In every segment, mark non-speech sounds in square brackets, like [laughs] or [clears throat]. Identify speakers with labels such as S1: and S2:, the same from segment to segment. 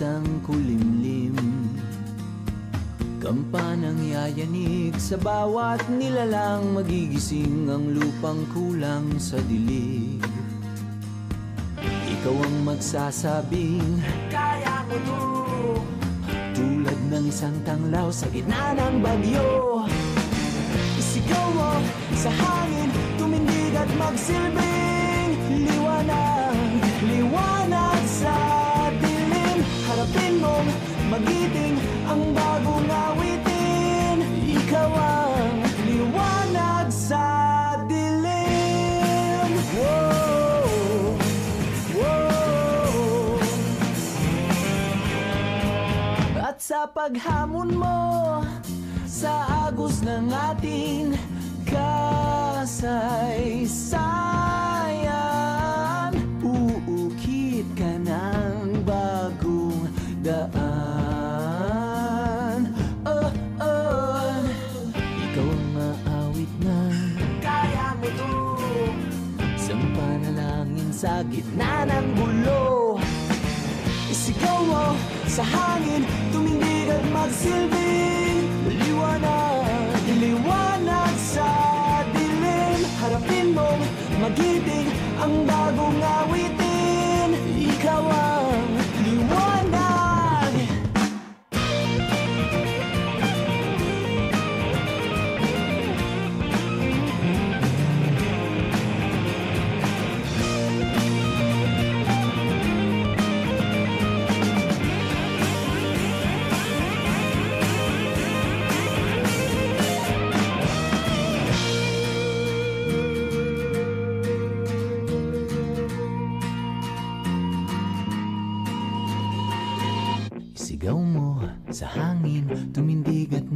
S1: kalangitang kulimlim Kampanang yayanig sa bawat nilalang. Magigising ang lupang kulang sa dilig. Ikaw ang magsasabing Kaya mo to. Tulad ng isang tanglaw sa gitna ng bagyo. Isigaw mo sa hangin Tumindig at magsilbing paghamon mo Sa agos ng ating kasaysayan. Uukit ka ng bagong daan. Oh, oh. Ikaw ang maawit na Kaya mo to. Isang panalangin sa gitna ng gulo. Isigaw mo sa hangin Tumindig at magsilbing Liwanag, liwanag sa dilim. Harapin mong magiting ang bagong awitin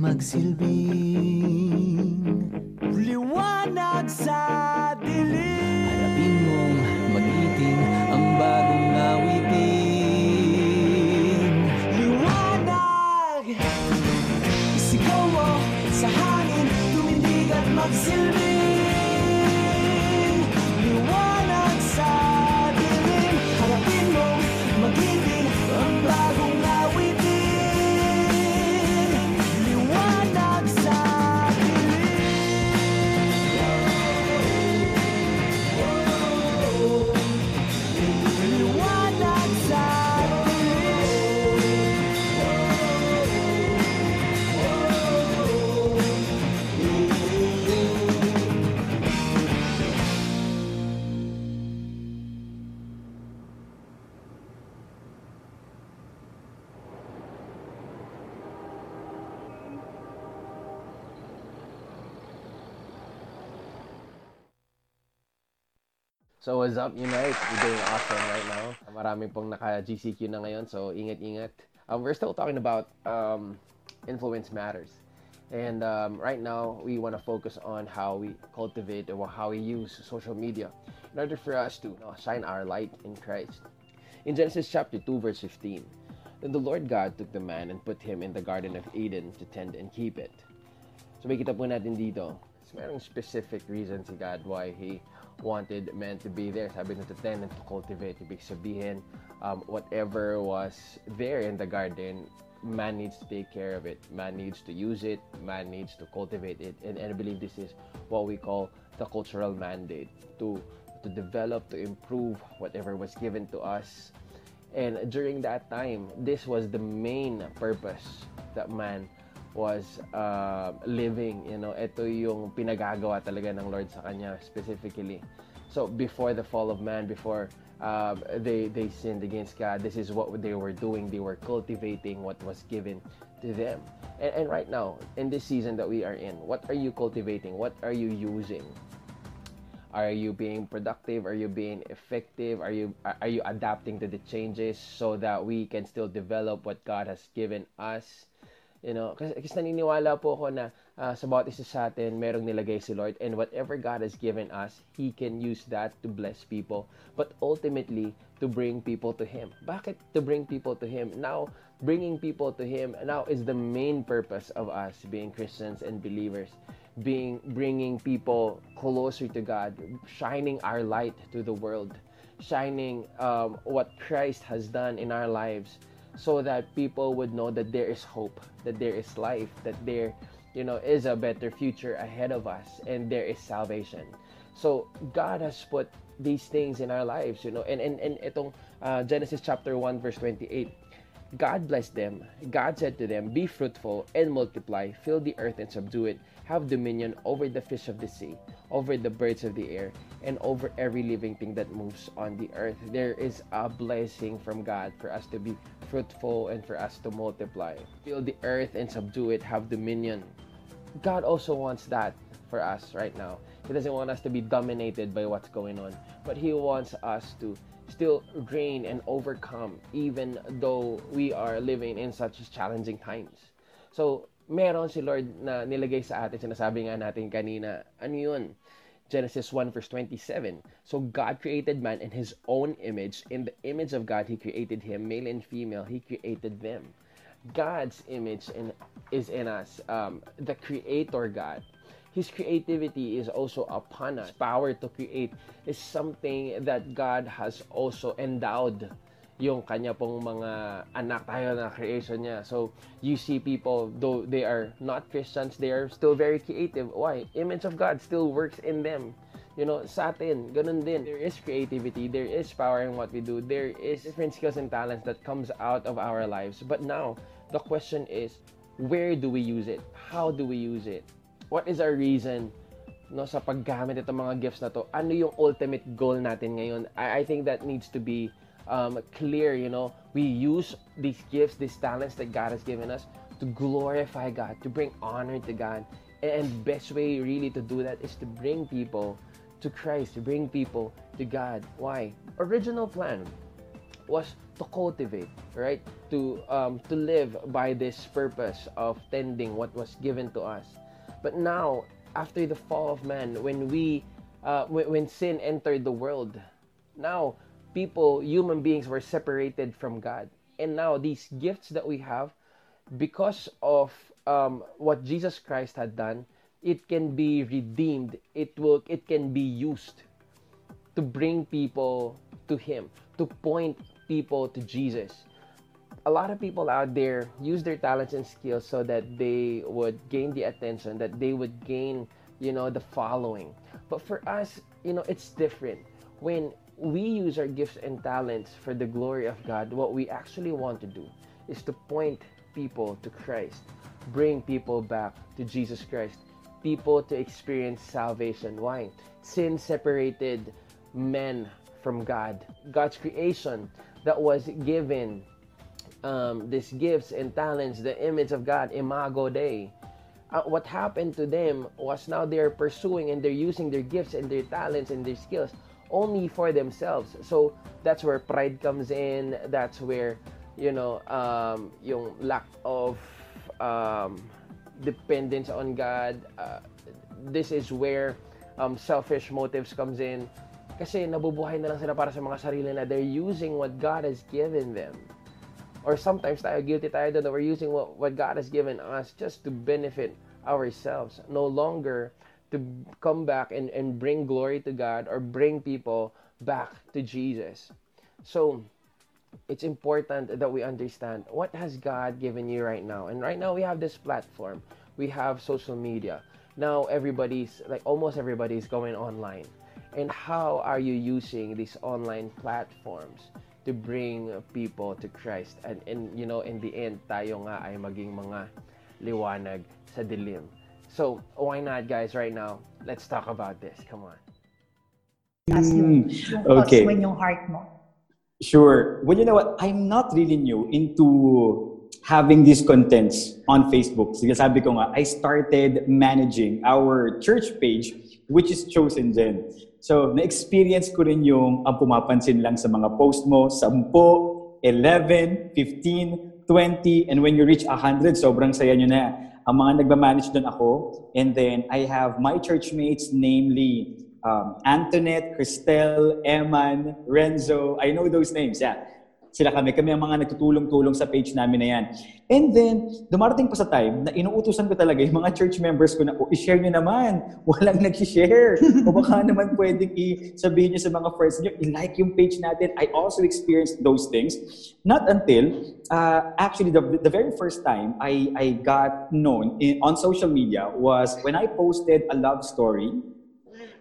S1: tumindig
S2: What's up, Unite? We're doing awesome right now. Marami pong naka-GCQ na ngayon, so ingat-ingat. Um, we're still talking about um, influence matters. And um, right now, we want to focus on how we cultivate or how we use social media in order for us to you know, shine our light in Christ. In Genesis chapter 2, verse 15, Then the Lord God took the man and put him in the Garden of Eden to tend and keep it. So makita po natin dito, merong specific reason si God why He wanted men to be there. Sabi tend and to cultivate. Ibig sabihin, um, whatever was there in the garden, man needs to take care of it. Man needs to use it. Man needs to cultivate it. And, and I believe this is what we call the cultural mandate to to develop, to improve whatever was given to us. And during that time, this was the main purpose that man was uh, living, you know, ito yung pinagagawa talaga ng Lord sa kanya specifically. So before the fall of man, before uh, they they sinned against God, this is what they were doing. They were cultivating what was given to them. And, and right now, in this season that we are in, what are you cultivating? What are you using? Are you being productive? Are you being effective? Are you are you adapting to the changes so that we can still develop what God has given us? You know, kasi, kasi naniniwala po ako na ah, sa bawat isa sa atin, merong nilagay si Lord and whatever God has given us, He can use that to bless people but ultimately to bring people to Him. Bakit to bring people to Him? Now, bringing people to Him now is the main purpose of us being Christians and believers. Being bringing people closer to God, shining our light to the world. shining um, what Christ has done in our lives so that people would know that there is hope, that there is life, that there you know is a better future ahead of us and there is salvation. So God has put these things in our lives, you know. And and and itong uh, Genesis chapter 1 verse 28 God blessed them. God said to them, Be fruitful and multiply, fill the earth and subdue it, have dominion over the fish of the sea, over the birds of the air, and over every living thing that moves on the earth. There is a blessing from God for us to be fruitful and for us to multiply. Fill the earth and subdue it, have dominion. God also wants that for us right now. He doesn't want us to be dominated by what's going on, but He wants us to still reign and overcome even though we are living in such challenging times. So, meron si Lord na nilagay sa atin, sinasabi nga natin kanina, ano yun? Genesis 1 verse 27. So God created man in his own image. In the image of God, he created him. Male and female, he created them. God's image in, is in us. Um, the creator God His creativity is also upon us. Power to create is something that God has also endowed yung kanya pong mga anak tayo na creation niya. So, you see people, though they are not Christians, they are still very creative. Why? Image of God still works in them. You know, sa atin, ganun din. There is creativity, there is power in what we do, there is different skills and talents that comes out of our lives. But now, the question is, where do we use it? How do we use it? what is our reason no sa paggamit itong mga gifts na to ano yung ultimate goal natin ngayon I, I think that needs to be um, clear you know. We use these gifts these talents that God has given us to glorify God to bring honor to God. And best way really to do that is to bring people to Christ to bring people to God. Why? Original plan was to cultivate right? To um, to live by this purpose of tending what was given to us. But now, after the fall of man, when we, uh, when, when sin entered the world, now people, human beings, were separated from God. And now these gifts that we have, because of um, what Jesus Christ had done, it can be redeemed. It will. It can be used to bring people to Him, to point people to Jesus a lot of people out there use their talents and skills so that they would gain the attention, that they would gain, you know, the following. But for us, you know, it's different. When we use our gifts and talents for the glory of God, what we actually want to do is to point people to Christ, bring people back to Jesus Christ, people to experience salvation. Why? Sin separated men from God. God's creation that was given um, these gifts and talents, the image of God, Imago Dei. Uh, what happened to them was now they're pursuing and they're using their gifts and their talents and their skills only for themselves. So that's where pride comes in. That's where, you know, um, yung lack of um, dependence on God. Uh, this is where um, selfish motives comes in. Kasi nabubuhay na lang sila para sa mga sarili na they're using what God has given them or sometimes tayo guilty tayo doon that we're using what, what God has given us just to benefit ourselves no longer to come back and, and bring glory to God or bring people back to Jesus. So it's important that we understand what has God given you right now. And right now we have this platform. We have social media. Now everybody's like almost everybody's going online. And how are you using these online platforms to bring people to Christ. And, and you know, in the end, tayo nga ay maging mga liwanag sa dilim. So, why not, guys, right now? Let's talk about this. Come on.
S3: As yung, yung okay. when yung heart mo.
S4: Sure. Well, you know what? I'm not really new into having these contents on Facebook. Sige, sabi ko nga, I started managing our church page, which is Chosen Gen. So, na-experience ko rin yung ang pumapansin lang sa mga post mo, 10, 11, 15, 20, and when you reach 100, sobrang saya nyo na. Ang mga nagmamanage doon ako. And then, I have my churchmates, namely um, Antoinette, Cristel, Eman, Renzo. I know those names, yeah. Sila kami, kami ang mga nagtutulong-tulong sa page namin na yan. And then, dumarating pa sa time na inuutusan ko talaga yung mga church members ko na, oh, i-share nyo naman. [laughs] Walang nag-share. o baka naman pwedeng i-sabihin nyo sa mga friends nyo, i-like yung page natin. I also experienced those things. Not until, uh, actually, the, the very first time I, I got known in, on social media was when I posted a love story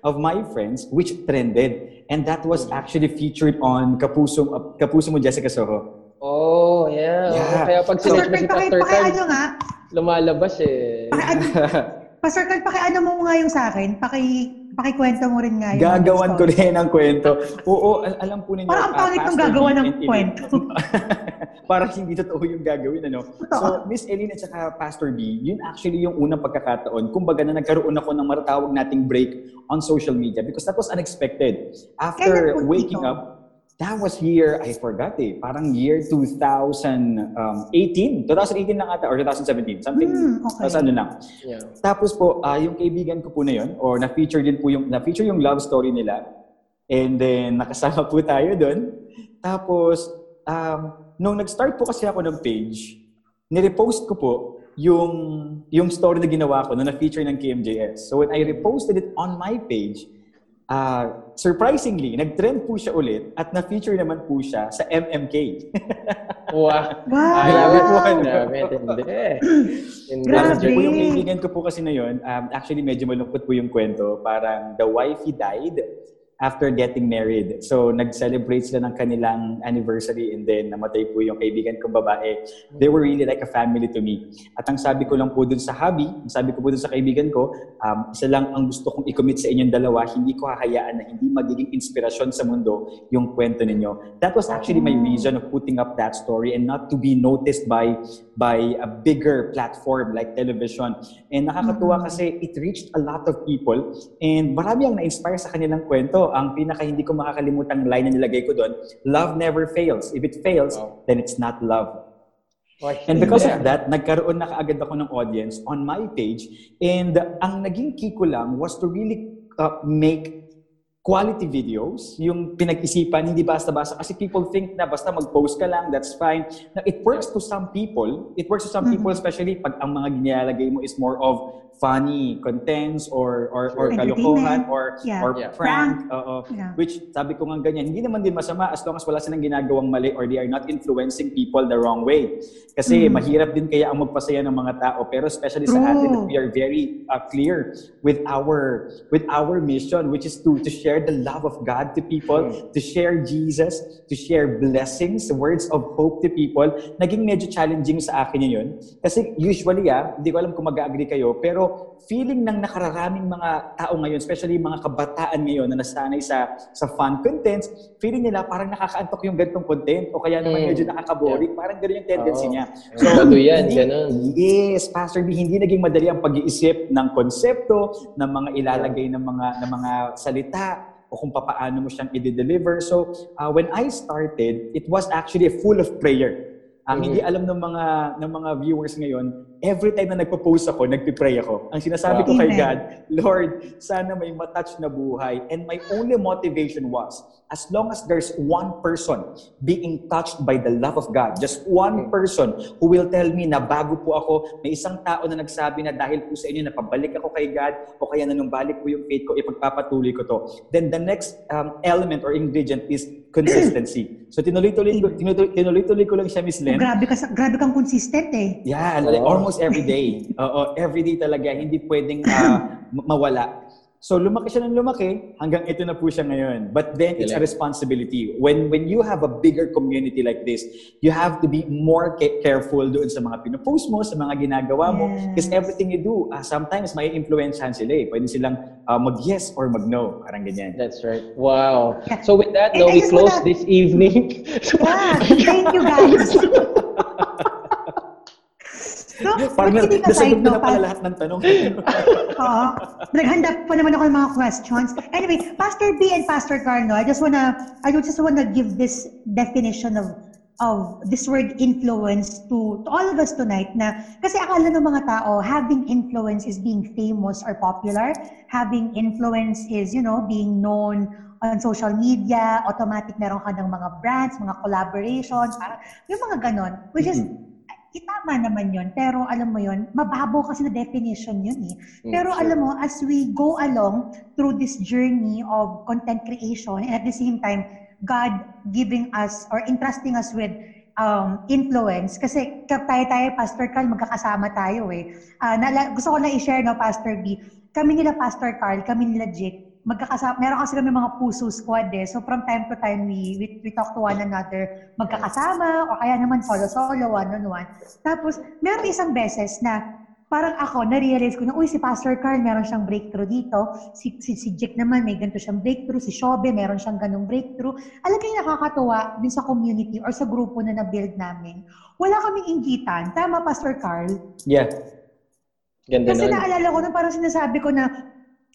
S4: of my friends which trended. And that was actually featured on Kapuso, uh, Kapuso mo Jessica Soho.
S2: Oh, yeah.
S4: Yeah.
S2: Kaya pag sinex mo si Pastor Carl,
S3: ano nga,
S2: lumalabas eh.
S3: paki [laughs] Pastor Carl, paki ano mo nga yung sa akin, paki, pakikwento mo rin nga yung
S4: Gagawan ko rin ang kwento. Oo, al- alam po ninyo.
S3: Parang ang
S4: ah,
S3: pangit ng
S4: Pastor
S3: gagawa
S4: Dean
S3: ng kwento. [laughs]
S4: Parang [laughs] hindi totoo yung gagawin, ano? So, [laughs] Miss Eileen at saka Pastor B, yun actually yung unang pagkakataon. Kumbaga na nagkaroon ako ng maratawag nating break on social media because that was unexpected. After waking
S3: ito?
S4: up, that was year, I forgot eh, parang year 2018. 2018 lang ata, or 2017, something.
S3: Hmm, okay.
S4: Tapos ano lang.
S2: Yeah.
S4: Tapos po, ah, yung kaibigan ko po na yun, or na-feature din po yung, na-feature yung love story nila. And then, nakasama po tayo doon. Tapos, um, nung nag-start po kasi ako ng page, nirepost ko po yung, yung story na ginawa ko na na-feature ng KMJS. So when I reposted it on my page, uh, surprisingly, nag-trend po siya ulit at na-feature naman po siya sa MMK. [laughs]
S2: Wow.
S3: Wow!
S2: Ayun, grabe, tindi.
S3: Grabe.
S4: Kasi po yung kaibigan ko po kasi na yun, um, actually medyo malungkot po yung kwento. Parang the wifey died after getting married. So, nag-celebrate sila ng kanilang anniversary and then namatay po yung kaibigan kong babae. They were really like a family to me. At ang sabi ko lang po dun sa hubby, ang sabi ko po dun sa kaibigan ko, um, isa lang ang gusto kong i-commit sa inyong dalawa, hindi ko hahayaan na hindi magiging inspirasyon sa mundo yung kwento ninyo. That was actually my reason of putting up that story and not to be noticed by by a bigger platform like television. And nakakatuwa kasi it reached a lot of people and marami ang na-inspire sa kanilang kwento. Ang pinaka hindi ko makakalimutang line na nilagay ko doon, love never fails. If it fails,
S2: Wow.
S4: then it's not love.
S2: Wow.
S4: And because
S2: Yeah.
S4: of that, nagkaroon na kaagad ako ng audience on my page. And ang naging key ko lang was to really uh, make quality videos, yung pinag-isipan, hindi basta-basta. Kasi people think na basta mag-post ka lang, that's fine. Na it works to some people. It works to some people, especially pag ang mga ginalagay mo is more of funny contents or or, or kalokohan or
S3: Yeah.
S4: or
S2: Yeah.
S4: prank. Oo.
S3: Yeah.
S4: Which sabi ko nga ganyan, hindi naman din masama as long as wala silang ginagawang mali or they are not influencing people the wrong way. Kasi
S3: Mm.
S4: mahirap din kaya ang magpasaya ng mga tao. Pero especially sa
S3: True.
S4: atin, that we are very uh, clear with our with our mission, which is to to share the love of God to people, to share Jesus, to share blessings, words of hope to people. Naging medyo challenging sa akin yun. Kasi usually, ah, hindi ko alam kung mag-agree kayo, pero feeling ng nakararaming mga tao ngayon, especially mga kabataan ngayon na nasanay sa sa fun contents, feeling nila parang nakakaantok yung ganitong content o kaya naman
S2: Mm.
S4: medyo nakaka-boring. Parang gano'n yung tendency
S2: Oo.
S4: niya.
S2: Ano yan,
S4: hindi-
S2: ganun.
S4: Yes, Pastor B, hindi naging madali ang pag-iisip ng konsepto, ng mga ilalagay ng mga ng mga salita o kung papaano mo siyang i-deliver. So, uh, when I started, it was actually full of prayer. Ang
S2: Mhm.
S4: hindi alam ng mga ng mga viewers ngayon, every time na nagpo-post ako, nagpi-pray ako. Ang sinasabi ko
S3: Wow.
S4: kay
S3: Amen.
S4: God, Lord, sana may matouch na buhay. And my only motivation was, as long as there's one person being touched by the love of God, just one person who will tell me na bago po ako, may isang tao na nagsabi na dahil po sa inyo, napabalik ako kay God, o kaya nanumbalik po yung faith ko, ipagpapatuloy ko to. Then the next um, element or ingredient is consistency. [clears throat] So tinuloy-tuloy ko, tinuloy- tinuloy-tuloy ko lang siya, Miss Len.
S3: Grabe ka, grabe kang consistent eh.
S4: Yeah, like
S2: Oo.
S4: almost every day. [laughs] Oo, every day talaga. Hindi pwedeng ma- mawala. So lumaki siya ng lumaki hanggang ito na po siya ngayon. But then it's a responsibility. When when you have a bigger community like this, you have to be more ca- careful doon sa mga pinopost mo, sa mga ginagawa mo. Because
S3: Yes.
S4: everything you do, ah, sometimes may influencehan sila eh. Pwede silang ah, mag-yes or mag-no. Parang ganyan.
S2: That's right. Wow.
S3: Yeah.
S2: So with that, no,
S3: I
S2: we close
S3: wanna-
S2: this evening.
S3: Yeah, thank you guys. [laughs] So,
S4: Parang
S3: kidding
S4: nasagot na pala
S3: pa-
S4: lahat ng tanong. [laughs]
S3: Oo. Naghanda pa naman ako ng mga questions. Anyway, Pastor B and Pastor Carlo, I just wanna, I just wanna give this definition of of this word influence to, to all of us tonight na kasi akala ng mga tao having influence is being famous or popular having influence is you know being known on social media, automatic meron ka ng mga brands, mga collaborations, parang yung mga ganon. Which is, itama naman yun. Pero alam mo yun, mababaw kasi na definition yun eh.
S5: Mm,
S3: Pero
S5: sure.
S3: alam mo, as we go along through this journey of content creation, and at the same time, God giving us or entrusting us with um, influence. Kasi tayo-tayo, Pastor Carl, magkakasama tayo eh. Ah, nala- gusto ko lang i-share, no, Pastor B. Kami nila, Pastor Carl, kami nila Jake, magkakasama, meron kasi kami mga puso squad eh. So from time to time, we, we, we talk to one another, magkakasama, o kaya naman solo-solo, one-on-one. Tapos, meron isang beses na parang ako, na-realize ko na, uy, si Pastor Carl, meron siyang breakthrough dito. Si, si, si Jake naman, may ganito siyang breakthrough. Si Shobe, meron siyang ganong breakthrough. Alam kayo nakakatuwa din sa community or sa grupo na na-build namin. Wala kaming inggitan. Tama, Pastor Carl?
S4: Yeah.
S5: Ganda
S3: Kasi
S5: nun.
S3: naalala ko na parang sinasabi ko na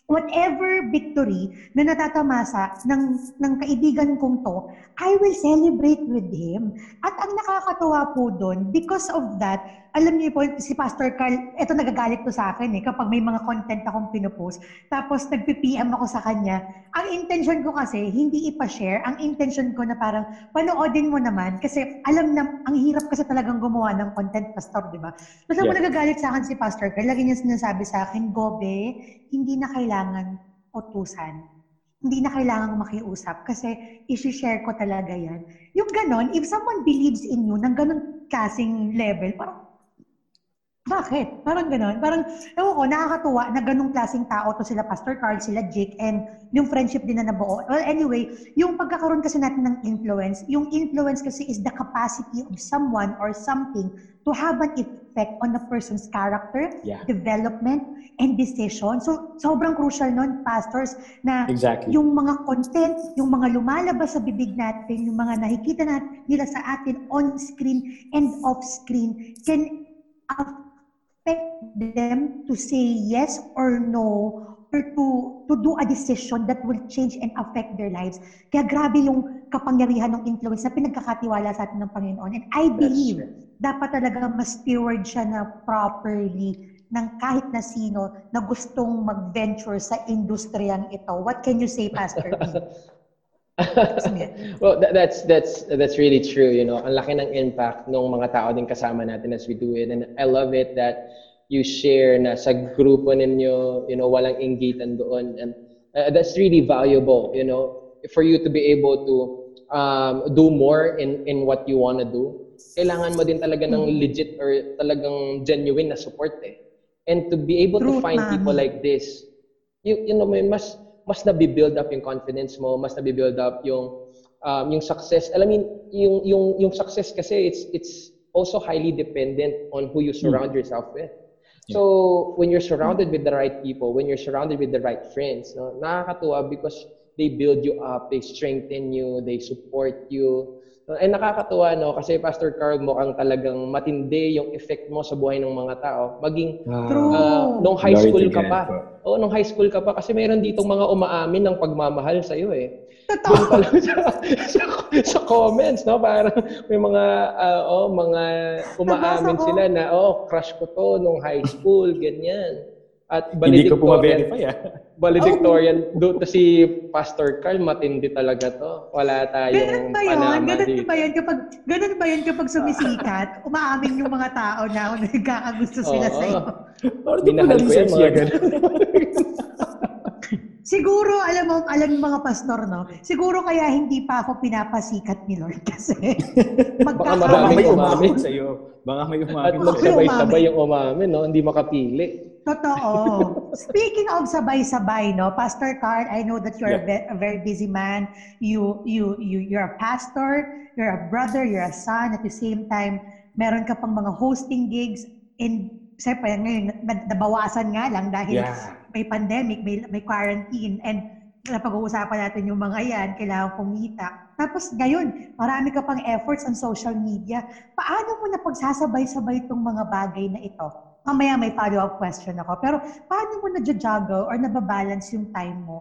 S3: whatever victory na natatamasa ng, ng kaibigan kong to, I will celebrate with him. At ang nakakatuwa po doon, because of that, alam niyo po, si Pastor Carl, eto nagagalit to sa akin eh, kapag may mga content akong pinupost, tapos nagpi-PM ako sa kanya, ang intention ko kasi, hindi ipa-share, ang intention ko na parang, panoodin mo naman, kasi alam na, ang hirap kasi talagang gumawa ng content, Pastor, di ba? Basta mo
S4: Yeah.
S3: nagagalit sa akin si Pastor Carl, lagi niya sinasabi sa akin, Gobe, hindi na kailangan utusan. Hindi na kailangan makiusap kasi isi-share ko talaga yan. Yung ganon, if someone believes in you ng ganon klaseng level, parang, bakit? Parang ganon. Parang, ewan ko, nakakatuwa na ganong klaseng tao to sila Pastor Carl, sila Jake, and yung friendship din na nabuo. Well, anyway, yung pagkakaroon kasi natin ng influence, yung influence kasi is the capacity of someone or something to have an effect on a person's character,
S4: Yeah.
S3: development, and decision. So, sobrang crucial nun, pastors, na
S4: Exactly.
S3: yung mga content, yung mga lumalabas sa bibig natin, yung mga nakikita natin nila sa atin on screen and off screen can affect them to say yes or no or to to do a decision that will change and affect their lives. Kaya grabe yung kapangyarihan ng influence na pinagkakatiwala sa atin ng Panginoon. And I believe dapat talaga mas steward siya na properly ng kahit na sino na gustong mag-venture sa industriyang ito. What can you say, Pastor B? [laughs]
S5: well, that, that's that's that's really true. You know, ang laki ng impact ng mga tao din kasama natin as we do it, and I love it that you share na sa grupo ninyo, you know, walang inggitan doon, and uh, that's really valuable. You know, for you to be able to um, do more in in what you want to do, kailangan mo din talaga ng legit or talagang genuine na support eh. And to be able to
S3: Truth,
S5: find people
S3: mami.
S5: like this, you, you know, may mas mas nabibuild up yung confidence mo, mas nabibuild up yung um, yung success. Alam mo, yung yung yung success kasi it's it's also highly dependent on who you surround yourself with. So when you're surrounded with the right people, when you're surrounded with the right friends, no, nakakatuwa because they build you up, they strengthen you, they support you. Ay nakakatuwa no kasi Pastor Carl mukhang talagang matindi yung effect mo sa buhay ng mga tao. Maging
S3: True.
S5: Ah, nung high school ka pa. Oo, nung high school ka pa kasi mayroon ditong mga umaamin ng pagmamahal sa iyo eh.
S3: Totoo.
S5: Sa, sa, sa comments, no? Parang may mga ah, oh, mga umaamin sila na oh, crush ko to nung high school, ganyan. At
S4: Hindi ko po ma-verify ah. [laughs]
S5: valedictorian, do to si Pastor Carl, matindi talaga to. Wala
S3: Ganun
S5: tayong
S3: ba yun?
S5: panama
S3: Ganun
S5: dito.
S3: ba yun kapag, ganun ba yun kapag sumisikat, [laughs] umaamin yung mga tao na nagkakagusto sila sa iyo?
S4: Or di ko
S5: Minahal ko yan, ganun. [laughs]
S3: Siguro, alam mo, alam ng mga pastor, no? Siguro kaya hindi pa ako pinapasikat ni Lord kasi
S5: Baka
S4: Baka
S5: maraming
S4: may
S5: umamin.
S4: sa'yo. Baka may
S5: At
S4: umamin sa'yo.
S5: magsabay-sabay yung umamin, no? Hindi makapili.
S3: Totoo. Speaking of sabay-sabay, no, Pastor Carl, I know that you're a, ve- a very busy man. You, you, you, you're a pastor, you're a brother, you're a son. At the same time, meron ka pang mga hosting gigs. And siyempre, ngayon, na- nabawasan nga lang dahil
S4: Yeah.
S3: may pandemic, may, may quarantine. And napag-uusapan natin yung mga yan, kailangan kumita. Tapos ngayon, marami ka pang efforts on social media. Paano mo na pagsasabay-sabay itong mga bagay na ito? Mamaya may follow-up question ako. Pero paano mo na-juggle or nababalance yung time mo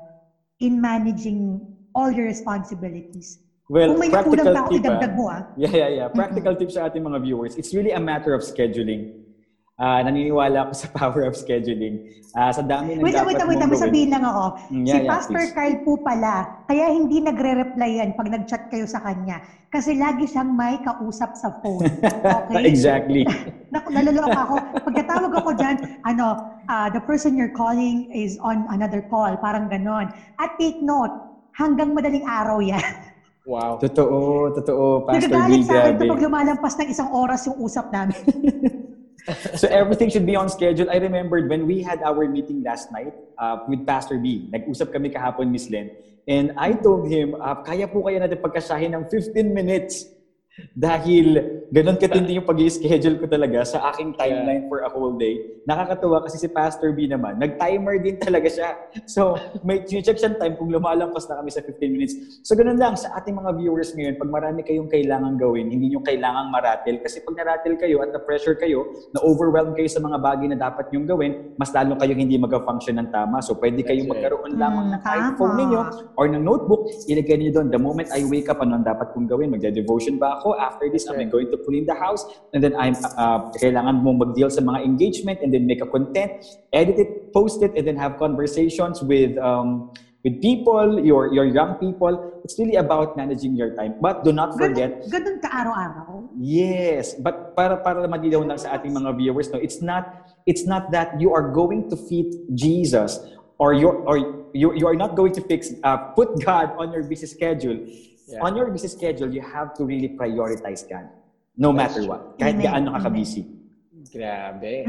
S3: in managing all your responsibilities?
S4: Well,
S3: Kung may
S4: practical
S3: pa ako,
S4: tip ah.
S3: idagdag mo ah.
S4: Yeah, yeah, yeah. Practical tip sa ating mga viewers. It's really a matter of scheduling. Ah, naniniwala ako [laughs] sa power of scheduling. Ah, sa dami ng
S3: Wait,
S4: dapat
S3: wait, wait, wait,
S4: gawin.
S3: sabihin lang ako.
S4: Mm,
S3: si
S4: yeah, yeah,
S3: Pastor
S4: please.
S3: Carl po pala, kaya hindi nagre-reply yan pag nag-chat kayo sa kanya. Kasi lagi siyang may kausap sa phone. [laughs] Okay?
S4: exactly. [laughs]
S3: Naku, naloloka ako. Pagkatawag ako dyan, ano, ah, the person you're calling is on another call. Parang ganon. At take note, hanggang madaling araw yan.
S2: Wow.
S4: Totoo, totoo, Pastor.
S3: Nagagalit sa akin ito pag lumalampas ng isang oras yung usap namin.
S4: So everything should be on schedule. I remembered when we had our meeting last night uh, with Pastor B. Nag-usap kami kahapon, Miss Len. And I told him, uh, kaya po kaya natin pagkasahin ng 15 minutes. Dahil ganun katindi yung pag schedule ko talaga sa aking timeline for a whole day. Nakakatuwa kasi si Pastor B naman, nag-timer din talaga siya. So, may check siya time kung lumalampas na kami sa 15 minutes. So, ganun lang sa ating mga viewers ngayon, pag marami kayong kailangan gawin, hindi nyo kailangang maratil. Kasi pag naratil kayo at na-pressure kayo, na-overwhelm kayo sa mga bagay na dapat nyong gawin, mas lalo kayong hindi mag-function ng tama. So, pwede kayong magkaroon lamang
S3: Mm,
S4: ng kahit
S3: tama.
S4: phone ninyo or ng notebook, ilagay niyo doon. The moment I wake up, ano ang dapat kong gawin? Magde-devotion ba ako? After this, am I going to clean the house? And then I'm uh, kailangan mo mag-deal sa mga engagement and then make a content, edit it, post it, and then have conversations with um, with people, your your young people. It's really about managing your time. But do not forget,
S3: Ganun, ganun ka araw-araw.
S4: Yes, but para para madilaw lang sa ating mga viewers no, it's not it's not that you are going to feed Jesus or you or you you are not going to fix uh, put God on your busy schedule.
S2: Yeah.
S4: On your busy schedule, you have to really prioritize God. No
S2: That's
S4: matter
S2: true.
S4: what. Kahit
S3: Amen.
S4: gaano ka busy.
S2: Grabe.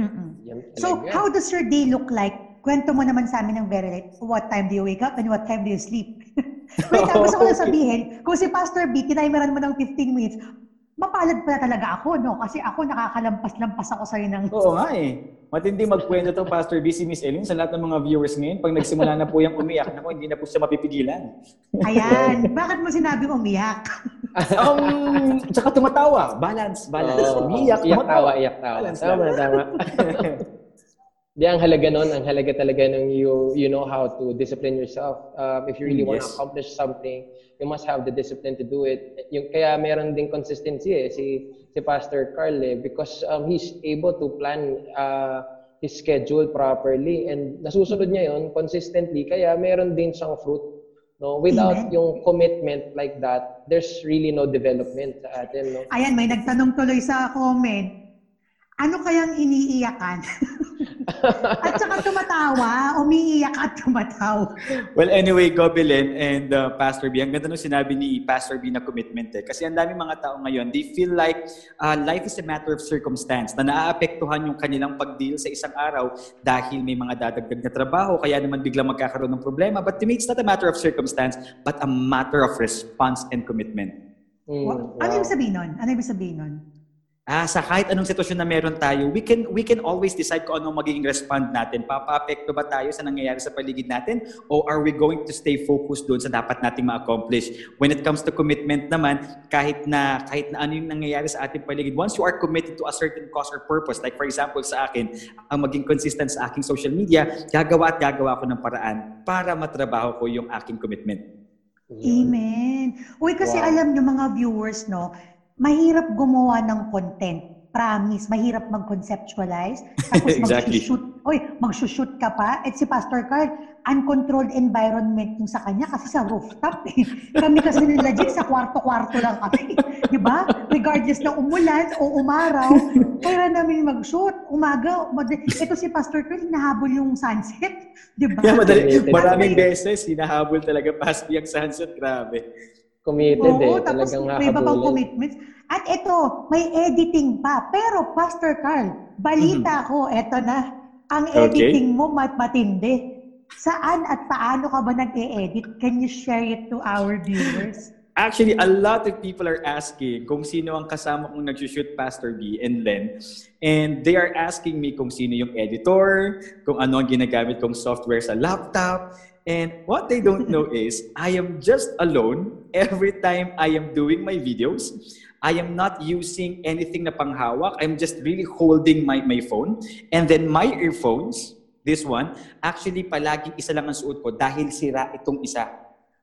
S2: Yan
S3: So, how does your day look like? Kwento mo naman sa amin ng very late. What time do you wake up and what time do you sleep? Wait, tapos ako lang sabihin, kung si Pastor B, tinimeran mo ng 15 minutes, mapalad pala talaga ako, no? Kasi ako nakakalampas-lampas ako sa'yo ng...
S4: Oo nga eh. Matindi magkwento to Pastor B si Miss Ellen sa lahat ng mga viewers ngayon. Pag nagsimula na po yung umiyak, nako hindi na po siya mapipigilan.
S3: Ayan, bakit mo sinabing umiyak? [laughs]
S4: um, tsaka tumatawa. Balance, balance.
S2: Oo.
S4: Umiyak,
S2: iyak
S4: tumatawa.
S2: tawa, iyak tawa.
S4: Balance
S2: Tama, tama. [laughs] Di, ang halaga nun, ang halaga talaga nung you, you know how to discipline yourself. Um, if you really want to
S4: Yes.
S2: accomplish something, you must have the discipline to do it. Yung, kaya meron din consistency eh, si, si Pastor Carl eh, because um, he's able to plan uh, his schedule properly and nasusunod niya yon consistently, kaya meron din siyang fruit. No, without
S3: Amen.
S2: yung commitment like that, there's really no development sa atin, no?
S3: Ayan, may nagtanong tuloy sa comment. Ano kayang iniiyakan? [laughs] at saka tumatawa, umiiyak at tumatawa.
S4: Well, anyway, Gobelin and uh, Pastor B, ang ganda nung sinabi ni Pastor B na commitment eh. Kasi ang dami mga tao ngayon, they feel like uh, life is a matter of circumstance na naaapektuhan yung kanilang pag-deal sa isang araw dahil may mga dadagdag na trabaho, kaya naman biglang magkakaroon ng problema. But to me, it's not a matter of circumstance, but a matter of response and commitment.
S2: Mm,
S3: Ano
S2: wow.
S3: yung sabihin nun? Ano yung sabihin nun?
S4: Ah, sa kahit anong sitwasyon na meron tayo, we can we can always decide kung anong magiging respond natin. Papaapekto ba tayo sa nangyayari sa paligid natin o are we going to stay focused doon sa dapat nating ma-accomplish? When it comes to commitment naman, kahit na kahit na ano yung nangyayari sa ating paligid, once you are committed to a certain cause or purpose, like for example sa akin, ang maging consistent sa aking social media, gagawa at gagawa ko ng paraan para matrabaho ko yung aking commitment.
S3: Amen. Uy, kasi
S2: Wow.
S3: alam nyo mga viewers, no, mahirap gumawa ng content. Promise, mahirap mag-conceptualize. [laughs] Tapos
S4: Exactly.
S3: mag-shoot. Uy, mag-shoot ka pa. At si Pastor Carl, uncontrolled environment yung sa kanya kasi sa rooftop. Eh. [laughs] Kami kasi legit sa kwarto-kwarto lang kami. [laughs] Di ba? Regardless ng umulan o umaraw, kaya namin mag-shoot. Umaga, mad- ito si Pastor Carl, hinahabol yung sunset. Di ba?
S4: Kaya madali, maraming beses, hinahabol talaga past yung sunset, grabe.
S2: Committed
S3: Oo,
S2: eh.
S3: tapos
S2: Talagang
S3: may iba pang commitments. At ito, may editing pa. Pero, Pastor Carl, balita ko, eto na, ang
S4: Mm-hmm. Okay.
S3: editing mo mat matindi. Saan at paano ka ba nag-e-edit? Can you share it to our viewers?
S4: Actually, a lot of people are asking kung sino ang kasama kong nag-shoot Pastor B and Len. And they are asking me kung sino yung editor, kung ano ang ginagamit kong software sa laptop. And what they don't know [laughs] is, I am just alone every time I am doing my videos. I am not using anything na panghawak. I'm just really holding my, my phone. And then my earphones, this one, actually palaging isa lang ang suot ko dahil sira itong isa.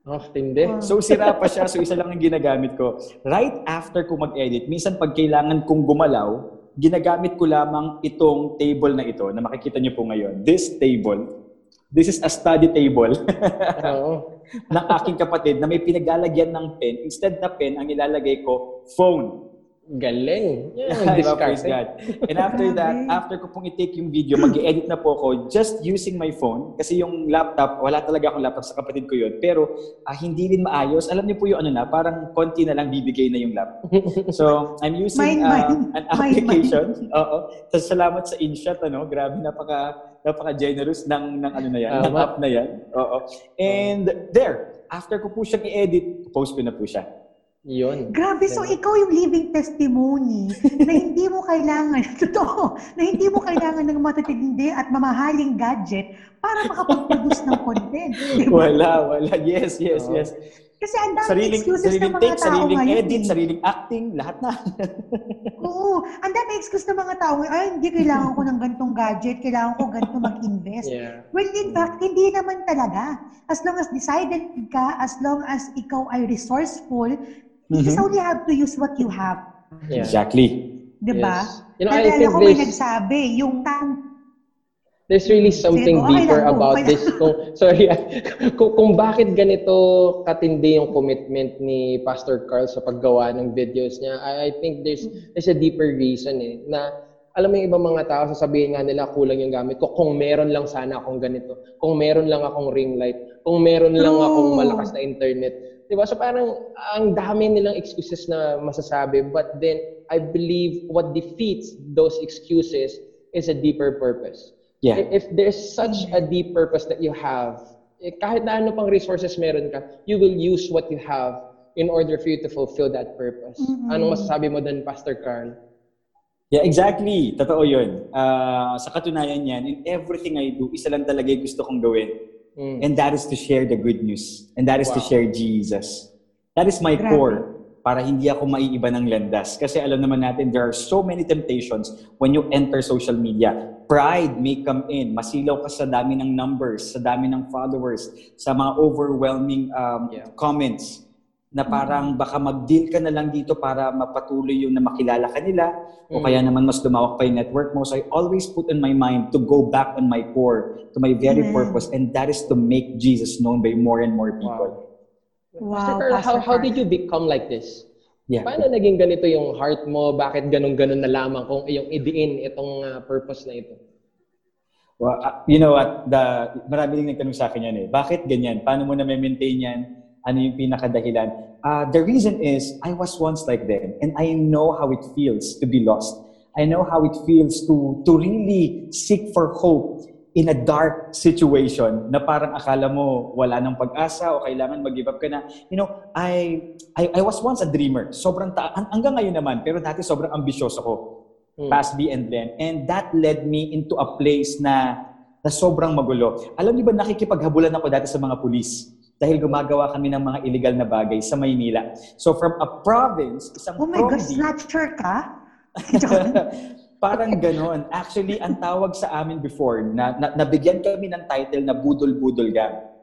S2: Oh, tindi.
S3: Wow.
S4: So sira pa siya, so isa lang ang ginagamit ko. Right after ko mag-edit, minsan pag kailangan kong gumalaw, ginagamit ko lamang itong table na ito na makikita niyo po ngayon. This table, this is a study table [laughs]
S5: Oo.
S4: ng aking kapatid na may pinaglalagyan ng pen. Instead na pen, ang ilalagay ko, phone.
S5: Galing. [laughs] Yeah,
S4: Diba, praise. God. And after that, after ko pong i-take yung video, mag-edit na po ako just using my phone. Kasi yung laptop, wala talaga akong laptop sa kapatid ko yun. Pero ah, hindi rin maayos. Alam niyo po yung ano na, parang konti na lang bibigay na yung laptop. [laughs] So, I'm using
S3: Mine,
S4: ah,
S3: mine.
S4: an
S3: Mine,
S4: application. Oo. So, salamat sa InShot, ano. Grabe, napaka napaka-generous ng, ng ano na yan, ng
S5: Tama.
S4: app na yan. Oo. And there, after ko po siyang i-edit, post ko na po siya.
S5: Yun.
S3: Grabe, so ikaw yung living testimony na hindi mo kailangan, [laughs] totoo, na hindi mo kailangan ng matitindi at mamahaling gadget para makapag-produce ng content. Di ba?
S4: Wala, wala. Yes, yes,
S5: Oo.
S4: yes.
S3: Kasi ang daming
S4: Sariling,
S3: excuses ng
S4: sariling
S3: mga
S4: take,
S3: tao
S4: sariling
S3: ngayon.
S4: edit,
S3: eh.
S4: sariling acting, lahat na. [laughs]
S3: Oo, ang daming excuse ng mga tao ngayon, ay hindi kailangan ko ng gantong gadget, kailangan ko ganito mag-invest.
S5: Yeah.
S3: Well, in fact, hindi naman talaga. As long as decided ka, as long as ikaw ay resourceful, you just only have to use what you have.
S5: Yeah.
S4: Exactly.
S3: Di ba?
S5: Yes. You know, I
S3: Naalala
S5: think
S3: ko may
S5: there's,
S3: nagsabi, yung taong
S5: there's really something
S3: okay
S5: deeper
S3: lang po,
S5: about
S3: okay
S5: this. Kung, sorry, ah. kung, kung bakit ganito katindi yung commitment ni Pastor Carl sa paggawa ng videos niya, I, I think there's, there's a deeper reason eh, na alam mo yung ibang mga tao, sasabihin nga nila kulang yung gamit ko. Kung meron lang sana akong ganito. Kung meron lang akong ring light. Kung meron lang
S3: True.
S5: akong malakas na internet. Di ba? So parang ang dami nilang excuses na masasabi. But then, I believe what defeats those excuses is a deeper purpose.
S4: Yeah.
S5: If there's such a deep purpose that you have, eh, kahit na ano pang resources meron ka, you will use what you have in order for you to fulfill that purpose.
S3: Mm-mm.
S5: Anong masasabi mo dun, Pastor Carl?
S4: Yeah, exactly. Totoo yun. Ah, sa katunayan yan, in everything I do, isa lang talaga yung gusto kong gawin.
S5: Mm.
S4: And that is to share the good news. And that is to
S5: Wow.
S4: share Jesus. That is my
S3: Grabe.
S4: core para hindi ako maiiba ng landas. Kasi alam naman natin, there are so many temptations when you enter social media. Pride may come in. Masilaw ka sa dami ng numbers, sa dami ng followers, sa mga overwhelming um,
S5: Yeah.
S4: comments na parang baka mag-deal ka na lang dito para mapatuloy yung na makilala ka nila o
S5: Mm.
S4: kaya naman mas lumawak pa yung network mo. So I always put in my mind to go back on my core, to my very
S3: Amen.
S4: purpose, and that is to make Jesus known by more and more people.
S3: Wow,
S5: Pastor Carl, how,
S3: Pastor
S5: how did you become like this?
S4: Yeah.
S5: Paano naging ganito yung heart mo? Bakit ganun-ganun na lamang kung yung idiin itong ah, purpose na ito?
S4: Well, uh, you know what, the, marami rin nagtanong sa akin yan eh. Bakit ganyan? Paano mo na maintain yan? Ano yung pinakadahilan? Uh, the reason is, I was once like them and I know how it feels to be lost. I know how it feels to, to really seek for hope in a dark situation na parang akala mo wala ng pag-asa o kailangan mag-give up ka na. You know, I, I, I was once a dreamer. Sobrang ta- hang- hanggang ngayon naman, pero dati sobrang ambisyoso ko.
S5: Hmm.
S4: past B and Len. And that led me into a place na, na sobrang magulo. Alam niyo ba, nakikipaghabulan ako dati sa mga pulis dahil gumagawa kami ng mga illegal na bagay sa Maynila. So from a province, isang
S3: Oh my God,
S4: province,
S3: snatcher ka? [laughs] [laughs]
S4: parang ganon. Actually, ang tawag sa amin before, na, na nabigyan kami ng title na Budol-Budol Gang.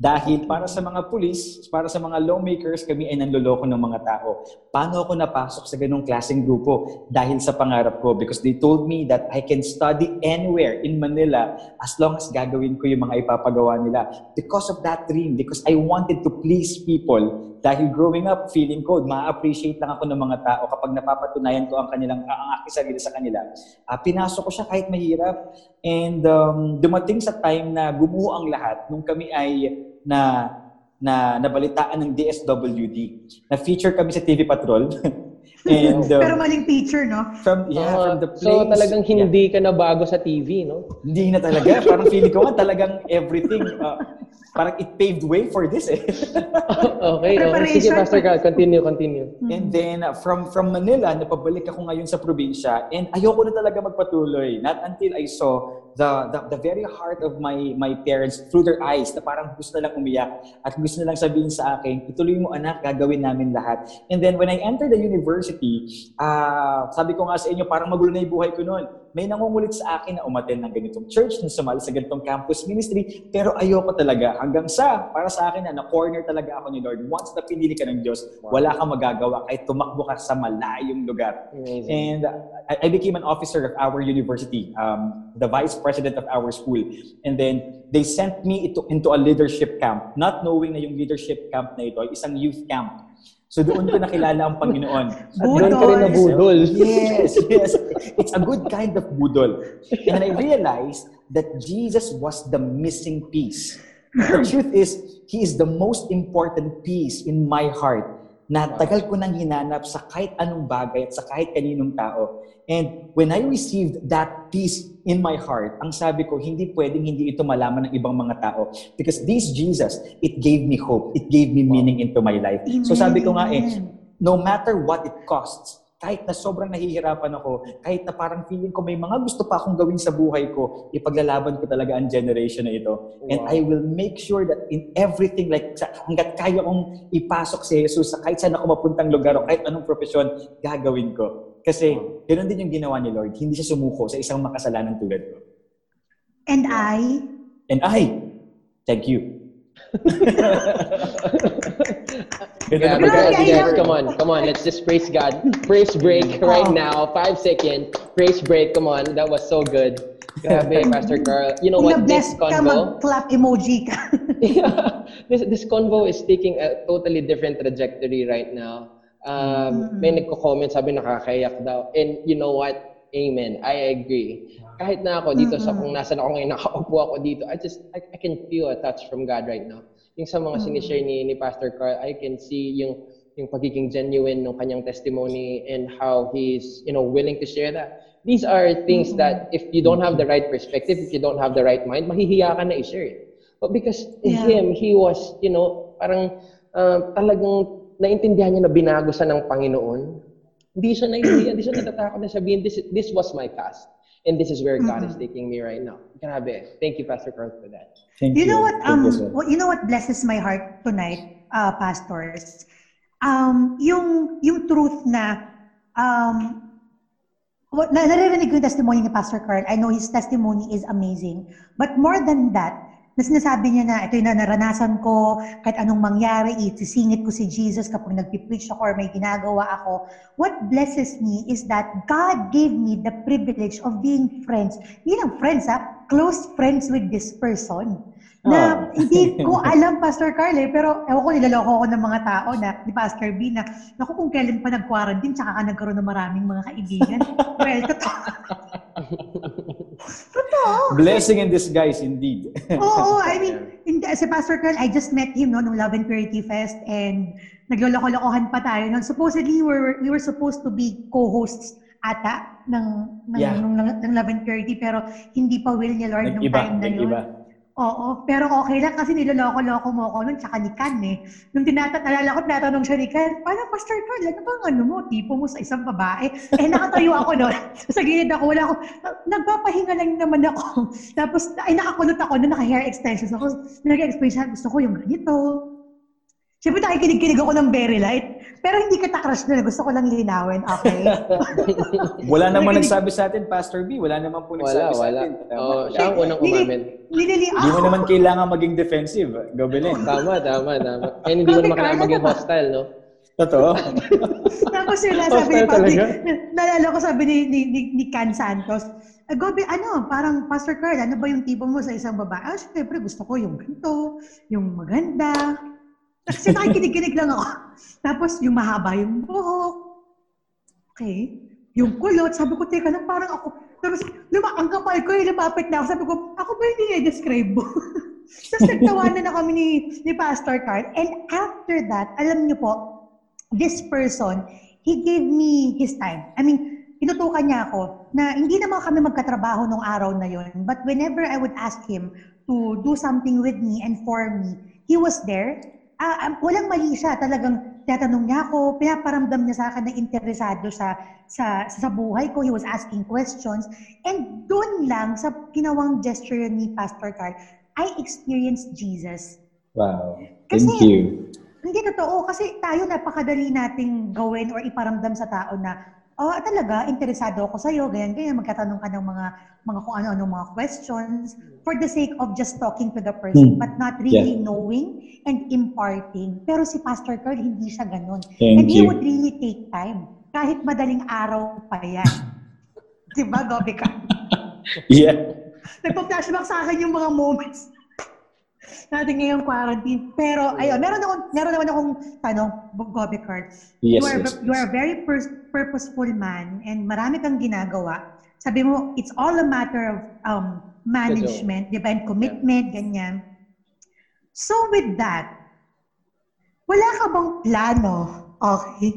S4: Dahil para sa mga pulis, para sa mga lawmakers, kami ay nanloloko ng mga tao. Paano ako napasok sa ganong klaseng grupo? Dahil sa pangarap ko. Because they told me that I can study anywhere in Manila as long as gagawin ko yung mga ipapagawa nila. Because of that dream, because I wanted to please people. Dahil growing up, feeling ko, ma-appreciate lang ako ng mga tao kapag napapatunayan ko ang kanilang, ang aking sarili sa kanila. Ah, pinasok ko siya kahit mahirap. And um, dumating sa time na gumuho ang lahat nung kami ay na na nabalitaan ng DSWD. Na-feature kami sa TV Patrol. [laughs] And um,
S3: Pero maling picture, no?
S4: from yeah,
S5: Ah,
S4: from the place.
S5: so talagang
S4: yeah.
S5: hindi ka na bago sa TV, no?
S4: Hindi na talaga. [laughs] Parang feeling ko nga talagang everything. uh, parang it paved way for this eh. [laughs]
S5: okay, okay. Sige. Pastor Carl, continue, continue.
S4: And then uh, from from Manila, napabalik ako ngayon sa probinsya and ayoko na talaga magpatuloy. Not until I saw the, the the very heart of my my parents through their eyes na parang gusto na lang umiyak at gusto na lang sabihin sa akin, ituloy mo anak, gagawin namin lahat. And then when I entered the university, ah sabi ko nga sa inyo, parang magulo na yung buhay ko noon. May nangungulit sa akin na umaten ng ganitong church, na sumali sa ganitong campus ministry, pero ayoko talaga. Hanggang sa, para sa akin na, na-corner talaga ako ni Lord. Once na pinili ka ng Diyos, wala kang magagawa kahit tumakbo ka sa malayong lugar.
S5: Amazing.
S4: And I, I became an officer of our university, um, the vice president of our school. And then they sent me into, into a leadership camp, not knowing na yung leadership camp na ito ay isang youth camp. So doon ko nakilala ang Panginoon.
S3: Budol.
S4: doon ko rin
S5: nabudol.
S4: Yes, [laughs] yes. It's a good kind of budol. And I realized that Jesus was the missing piece. The truth is, He is the most important piece in my heart na tagal ko nang hinanap sa kahit anong bagay at sa kahit kaninong tao. And when I received that peace in my heart, ang sabi ko, hindi pwedeng hindi ito malaman ng ibang mga tao. Because this Jesus, it gave me hope. It gave me meaning into my life. So sabi ko nga eh, no matter what it costs, kahit na sobrang nahihirapan ako, kahit na parang feeling ko may mga gusto pa akong gawin sa buhay ko, ipaglalaban ko talaga ang generation na ito. And
S5: Wow.
S4: I will make sure that in everything, like sa, hanggat kaya kong ipasok si Jesus sa kahit saan ako mapuntang lugar o kahit anong profesyon, gagawin ko. Kasi ganoon din yung ginawa ni Lord. Hindi siya sumuko sa isang makasalanan tulad ko.
S3: And I,
S4: And I, thank you.
S5: Grabe,
S4: Ganda
S5: guys, guys, come on, come on, let's just praise God. Praise break [laughs] right now, five second. Praise break, come on, that was so good. Grabe, [laughs] Pastor Carl. You know what, this convo,
S3: mag-clap emoji ka. [laughs]
S5: this, this convo is taking a totally different trajectory right now. Um, May nagko-comment, sabi nakakayak daw. And you know what? Amen. I agree. Kahit na ako dito, sa kung nasan ako ngayon, [laughs] nakaupo ako dito, I just, I, I can feel a touch from God right now. Yung sa mga sinishare ni, ni Pastor Carl, I can see yung yung pagiging genuine ng kanyang testimony and how he's, you know, willing to share that. These are things that if you don't have the right perspective, if you don't have the right mind, mahihiya ka na i-share it. But because in
S3: Yeah.
S5: him, he was, you know, parang uh, talagang naintindihan niya na binago sa ng Panginoon. Hindi siya naiintindihan, hindi siya natatakot na sabihin, this, this was my past. And this is where God is taking me right now. Grabe. Thank you, Pastor Carl, for that.
S4: Thank
S3: You know what? Um,
S4: you, sir.
S3: what, you know what blesses my heart tonight, uh, pastors. Um, yung yung truth na um, what, na, naririnig ko yung testimony ni Pastor Carl. I know his testimony is amazing. But more than that, na sinasabi niya na ito yung na naranasan ko, kahit anong mangyari, isisingit ko si Jesus kapag nagpipreach ako or may ginagawa ako. What blesses me is that God gave me the privilege of being friends. Hindi lang friends ha, close friends with this person. Na
S4: Oh.
S3: hindi [laughs] ko alam, Pastor Carl, eh, pero ewan ko, nilaloko ako ng mga tao na, ni Pastor B, na, naku, kung kailan pa nag-quarantine, tsaka ka nagkaroon ng maraming mga kaibigan. [laughs] well, totoo. [laughs]
S4: Blessing in disguise, indeed. [laughs]
S3: Oo, I mean, in, si Pastor Carl, I just met him no, nung Love and Purity Fest and nagloloko-lokohan pa tayo. nun. supposedly, we were, we were supposed to be co-hosts ata ng, ng,
S4: Yeah.
S3: ng, ng, ng Love and Purity pero hindi pa will ni Lord nung
S4: Nag-iba,
S3: time na yun. Oo, pero okay lang kasi niloloko-loko mo ako nun, tsaka ni Kan eh. Nung tinatat, nalala ko, tinatanong siya ni Kan, paano Pastor Carl, ano bang ano mo, tipo mo sa isang babae? Eh, nakatayo ako nun. [laughs] sa gilid ako, wala ako, nagpapahinga lang naman ako. [laughs] Tapos, ay nakakulot ako na naka-hair extensions ako. Nag-explain siya, gusto ko yung ganito. Siyempre, nakikinig-kinig ako ng very light. Pero hindi kita crush na, gusto ko lang linawin, okay? [laughs]
S4: Wala namang nagsabi sa atin, Pastor B. Wala naman po
S5: Wala,
S4: nagsabi sa
S5: wala.
S4: atin. Tama.
S5: Oh, siya ang unang umamin.
S4: Hindi mo naman kailangan maging defensive. Gobelin.
S5: Tama, tama, tama. And hindi mo naman
S3: ka,
S5: kailangan
S3: ano
S5: maging hostile, no?
S4: Totoo. [laughs]
S3: Tapos yun, sabi ni Papi, naalala ko sabi ni, ni, ni, ni Can Santos, "Ah, Gobi, ano, parang Pastor Carl, ano ba yung tipo mo sa isang babae? Ah, syempre, gusto ko yung ganito, yung maganda. Kasi nakikinig-kinig lang ako. Tapos yung mahaba yung buhok. Okay. Yung kulot, sabi ko, teka lang, parang ako. Tapos, luma, ang kapal ko, yung lumapit na ako. Sabi ko, ako ba hindi i-describe mo? [laughs] Tapos nagtawanan na kami ni, ni Pastor Carl. And after that, alam niyo po, this person, he gave me his time. I mean, tinutukan niya ako na hindi naman kami magkatrabaho nung araw na yon. But whenever I would ask him to do something with me and for me, he was there. Ah, ah, walang mali siya. Talagang tatanong niya ako, pinaparamdam niya sa akin na interesado sa, sa, sa buhay ko. He was asking questions. And doon lang, sa ginawang gesture ni Pastor Carl, I experienced Jesus.
S4: Wow.
S3: Kasi-
S4: Thank you.
S3: Hindi totoo kasi tayo napakadali nating gawin or iparamdam sa tao na oh, talaga interesado ako sa iyo, ganyan ganyan magkatanong ka ng mga mga kung ano-ano mga questions for the sake of just talking to the person
S4: Hmm.
S3: but not really knowing and imparting. Pero si Pastor Carl hindi siya ganun.
S4: Thank
S3: and he
S4: you.
S3: would really take time kahit madaling araw pa yan. [laughs] 'Di ba, Gobi ka?
S4: Yeah.
S3: Nagpa-flashback sa akin yung mga moments natin ngayong quarantine. Pero, ayun, meron, akong, meron naman akong tanong, Gobi Card.
S4: Yes,
S3: you, are,
S4: yes,
S3: you are a very pur- purposeful man and marami kang ginagawa. Sabi mo, it's all a matter of um, management, di ba? And commitment, ganyan. So with that, wala ka bang plano, okay,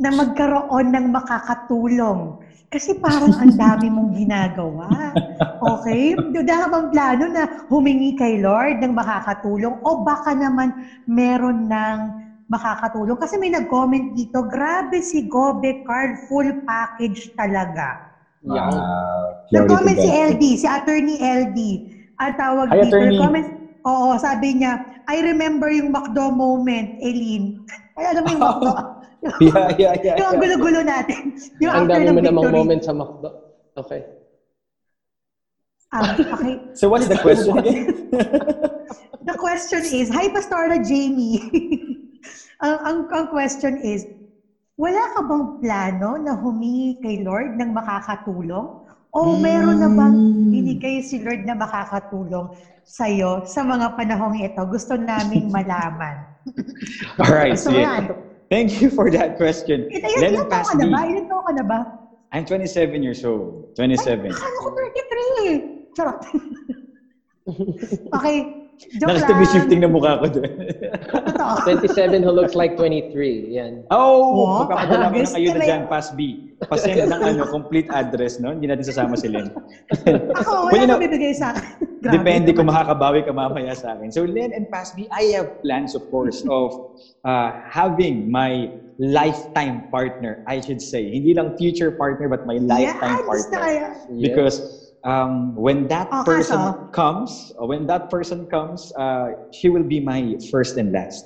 S3: na magkaroon ng makakatulong? Kasi parang ang dami mong ginagawa. [laughs] Okay? Wala ka bang plano na humingi kay Lord ng makakatulong? O baka naman meron ng makakatulong? Kasi may nag-comment dito, grabe si Gobe Card, full package talaga.
S2: Yeah.
S4: Wow.
S3: Nag-comment si. LD, si attorney LD. Ang tawag
S4: Hi,
S3: dito,
S4: attorney.
S3: nag-comment, oo, sabi niya, I remember yung McDo moment, Eileen. [laughs] Ay, alam mo yung [laughs] McDo?
S4: Yeah, yeah, yeah.
S3: yung ang
S4: yeah.
S3: gulo-gulo natin. Yung
S2: Ang dami
S3: ng
S2: mo namang moment sa McDo. Okay.
S3: Ah, okay. [laughs]
S4: So what's the question again?
S3: The question is, hi Pastora Jamie. Ang, ang, ang question is, wala ka bang plano na humingi kay Lord ng makakatulong? O meron na bang
S4: Mm.
S3: binigay si Lord na makakatulong sa'yo sa mga panahong ito? Gusto naming [laughs] malaman.
S4: All right. So, yeah. Thank you for that question.
S3: It, ayun,
S4: Let it pass me.
S3: Ilan taon ka na ba?
S4: I'm 27 years old. 27.
S3: Akala ko 33. Charot. [laughs] okay. Joke
S4: Nakita
S3: lang.
S4: shifting na mukha ko doon.
S3: Totoo.
S2: 27 who looks like 23. Yan.
S4: Oh,
S3: Wow.
S4: magpapadala ko ng ayuda
S3: na
S4: dyan, pass B. Pasend ng [laughs] ano, complete address, no? Hindi natin sasama si Len. [laughs]
S3: Ako, wala
S4: you know,
S3: bibigay sa akin. Grabe.
S4: Depende kung makakabawi ka mamaya sa akin. So Len and Pass B, I have plans, of course, of uh, having my lifetime partner, I should say. Hindi lang future partner, but my lifetime
S3: gusto
S4: partner. Because um, when that
S3: Oh,
S4: person
S3: kaso?
S4: comes, or when that person comes, uh, she will be my first and last.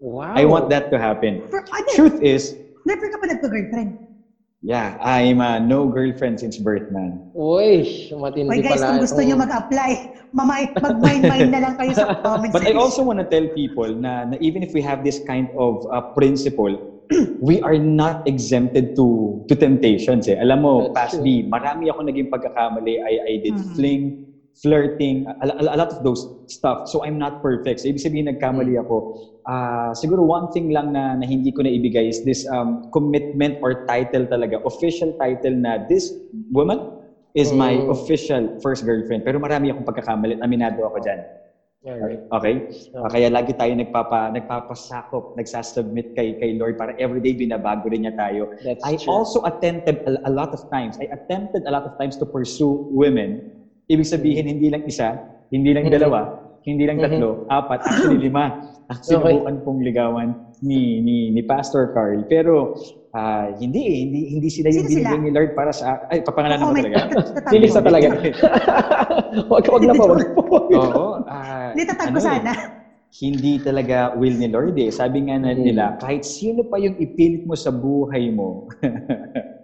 S2: Wow.
S4: I want that to happen.
S3: For, ano,
S4: Truth is,
S3: never ka pa nagka-girlfriend.
S4: yeah, I'm uh, no girlfriend since birth, man.
S2: Uy, matindi
S3: Oy guys,
S2: pala.
S3: kung gusto nyo mag-apply, mamay, mag-mind-mind na lang kayo sa [laughs] comment
S4: But I also want to tell people na, na even if we have this kind of uh, principle, [clears throat] we are not exempted to to temptations. Eh. Alam mo,
S2: That's
S4: past
S2: true.
S4: B, marami ako naging pagkakamali. I, I did
S3: Mhm.
S4: fling, flirting, a, a- a lot of those stuff. So I'm not perfect. So ibig sabihin nagkamali
S2: Mm.
S4: ako. Ah, siguro one thing lang na, na hindi ko na ibigay is this um, commitment or title talaga, official title na this woman is my
S2: Mm.
S4: official first girlfriend. Pero marami akong pagkakamali. Aminado ako dyan.
S2: Alright.
S4: Okay? Ah, kaya lagi tayo nagpapa, nagpapasakop, nagsasubmit kay, kay Lord para everyday binabago rin niya tayo.
S2: That's
S4: I
S2: true.
S4: also attempted a, a lot of times, I attempted a lot of times to pursue women. Ibig sabihin, hindi lang isa, hindi lang
S2: Mhm.
S4: dalawa, hindi lang tatlo, apat, actually lima. Ang sinubukan pong ligawan ni, ni, ni Pastor Carl. Pero ah, hindi eh, hindi, hindi sila yung
S3: Sino
S4: binigay ni Lord para sa... Ay, papangalanan ko
S3: Comment.
S4: talaga.
S2: Lilista
S3: ko.
S2: talaga. [laughs] wag, wag na po, wag po. [laughs]
S4: Oo. ah,
S3: Hindi, tatag ko
S4: ano eh,
S3: sana.
S4: hindi talaga will ni Lord eh. Sabi nga na
S2: Mm.
S4: nila, kahit sino pa yung ipilit mo sa buhay mo, [laughs]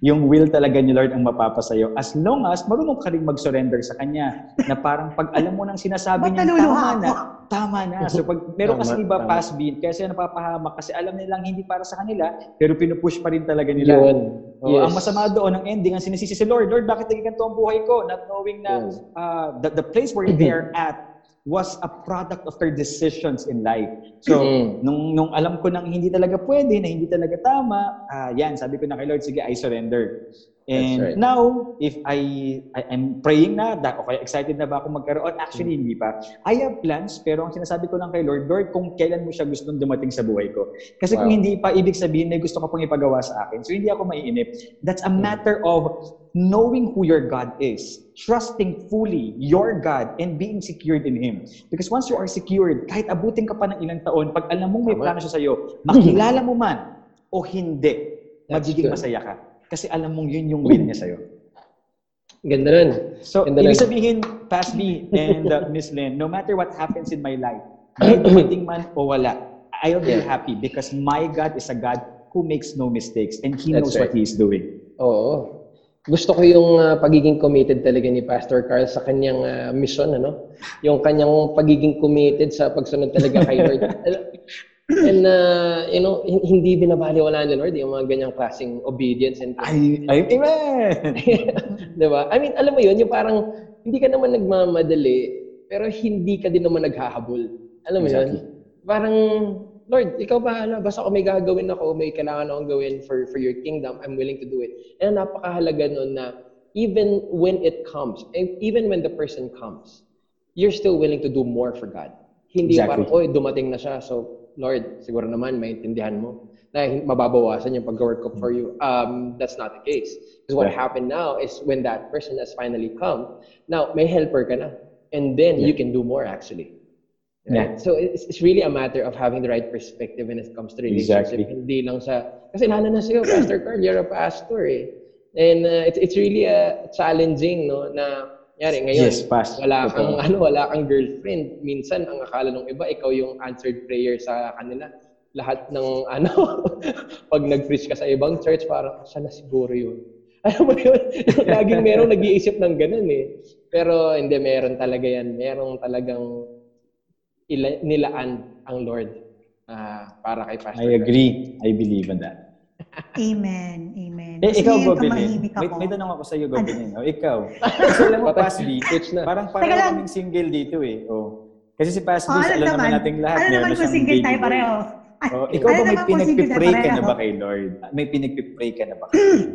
S4: yung will talaga ni Lord ang mapapasayo. As long as marunong ka rin mag-surrender sa Kanya. Na parang pag alam mo nang sinasabi niya, tama na. Tama na. So pag meron kasi iba pass beat, kaya sila napapahamak kasi alam nilang hindi para sa kanila, pero pinupush pa rin talaga nila.
S2: Yun.
S4: Oo,
S2: Yes.
S4: Ang masama doon, ang ending, ang sinisisi si Lord, Lord, bakit naging ganito ang buhay ko? Not knowing na
S2: Yes.
S4: uh, the, the place where [clears throat] they are at was a product of their decisions in life. So,
S2: Mm.
S4: nung, nung alam ko nang hindi talaga pwede, na hindi talaga tama, ah, yan, sabi ko na kay Lord, sige, I surrender. And
S2: right.
S4: now, if I, I I'm praying na, da, okay, excited na ba ako magkaroon? Actually, hindi pa. I have plans, pero ang sinasabi ko lang kay Lord, Lord, kung kailan mo siya gustong dumating sa buhay ko. Kasi kung
S2: Wow.
S4: hindi pa, ibig sabihin may gusto ka pang ipagawa sa akin. So, hindi ako maiinip. That's a
S2: Mm.
S4: matter of knowing who your God is, trusting fully your God, and being secured in Him. Because once you are secured, kahit abutin ka pa ng ilang taon, pag alam mong may plano siya sa'yo, makilala [clears throat] mo man o hindi, magiging masaya ka. Kasi alam mong yun yung will niya sa'yo.
S2: Ganda nun.
S4: So,
S2: Ganda
S4: ibig sabihin, Past B and uh, [laughs] Miss Lynn, no matter what happens in my life, [clears throat] dumating man o wala, I'll be
S5: Yeah.
S4: happy because my God is a God who makes no mistakes and He
S5: That's
S4: knows what
S5: right.
S4: He is doing.
S5: Oo. Gusto ko yung ah, pagiging committed talaga ni Pastor Carl sa kanyang ah, mission, ano? Yung kanyang pagiging committed sa pagsunod talaga kay Lord. [laughs] [clears throat] And, uh, you know, hin- hindi binabaliwala ni Lord yung mga ganyang klaseng obedience and
S4: I, I, amen! [laughs]
S5: Di ba? I mean, alam mo yun, yung parang hindi ka naman nagmamadali, pero hindi ka din naman naghahabol. Alam mo
S4: Exactly.
S5: yun? Parang, Lord, ikaw bahala. Basta kung may gagawin ako, may kailangan akong gawin for, for your kingdom, I'm willing to do it. And napakahalaga nun na even when it comes, and even when the person comes, you're still willing to do more for God. Hindi
S4: Exactly.
S5: parang, oy, dumating na siya, so Lord, siguro naman maintindihan mo na mababawasan yung pag-work ko for you. Um, that's not the case. Because what
S4: Yeah.
S5: happened now is when that person has finally come, now may helper ka na. And then you can do more actually.
S4: Yeah.
S5: So it's, it's really a matter of having the right perspective when it comes to relationship.
S4: Exactly.
S5: Hindi lang sa, kasi lalo na sa'yo, Pastor Carl, you're a pastor eh. And uh, it's, it's really uh, challenging, no, na, yari, ngayon,
S4: Yes, Pas.
S5: wala kang,
S4: Totoo. [laughs]
S5: ano, wala kang girlfriend. Minsan, ang akala ng iba, ikaw yung answered prayer sa kanila. Lahat ng, [laughs] ano, pag nag-preach ka sa ibang church, parang, siya na siguro yun. [laughs] Alam mo yun? Laging merong nag-iisip ng ganun eh. Pero hindi, meron talaga yan. Merong talagang ila- nilaan ang Lord ah, para kay Pastor
S4: I agree. I believe in that.
S3: Amen. Amen.
S4: Eh,
S3: Gusto
S4: ikaw, Gobelin. May, may tanong ako sa iyo, Gobelin. O, ikaw. [laughs] Kasi alam mo. Pasby, parang parang kaming single dito eh. Oh. Kasi si Pasby,
S3: Oh,
S4: alam naman nating lahat.
S3: Alam naman
S4: na
S3: kung
S4: siyang
S3: single tayo pareho.
S4: Oh, ikaw ba may
S3: kung
S4: pinagpipray ka na ba kay Lord? May pinagpipray ka na ba kay [laughs] Lord?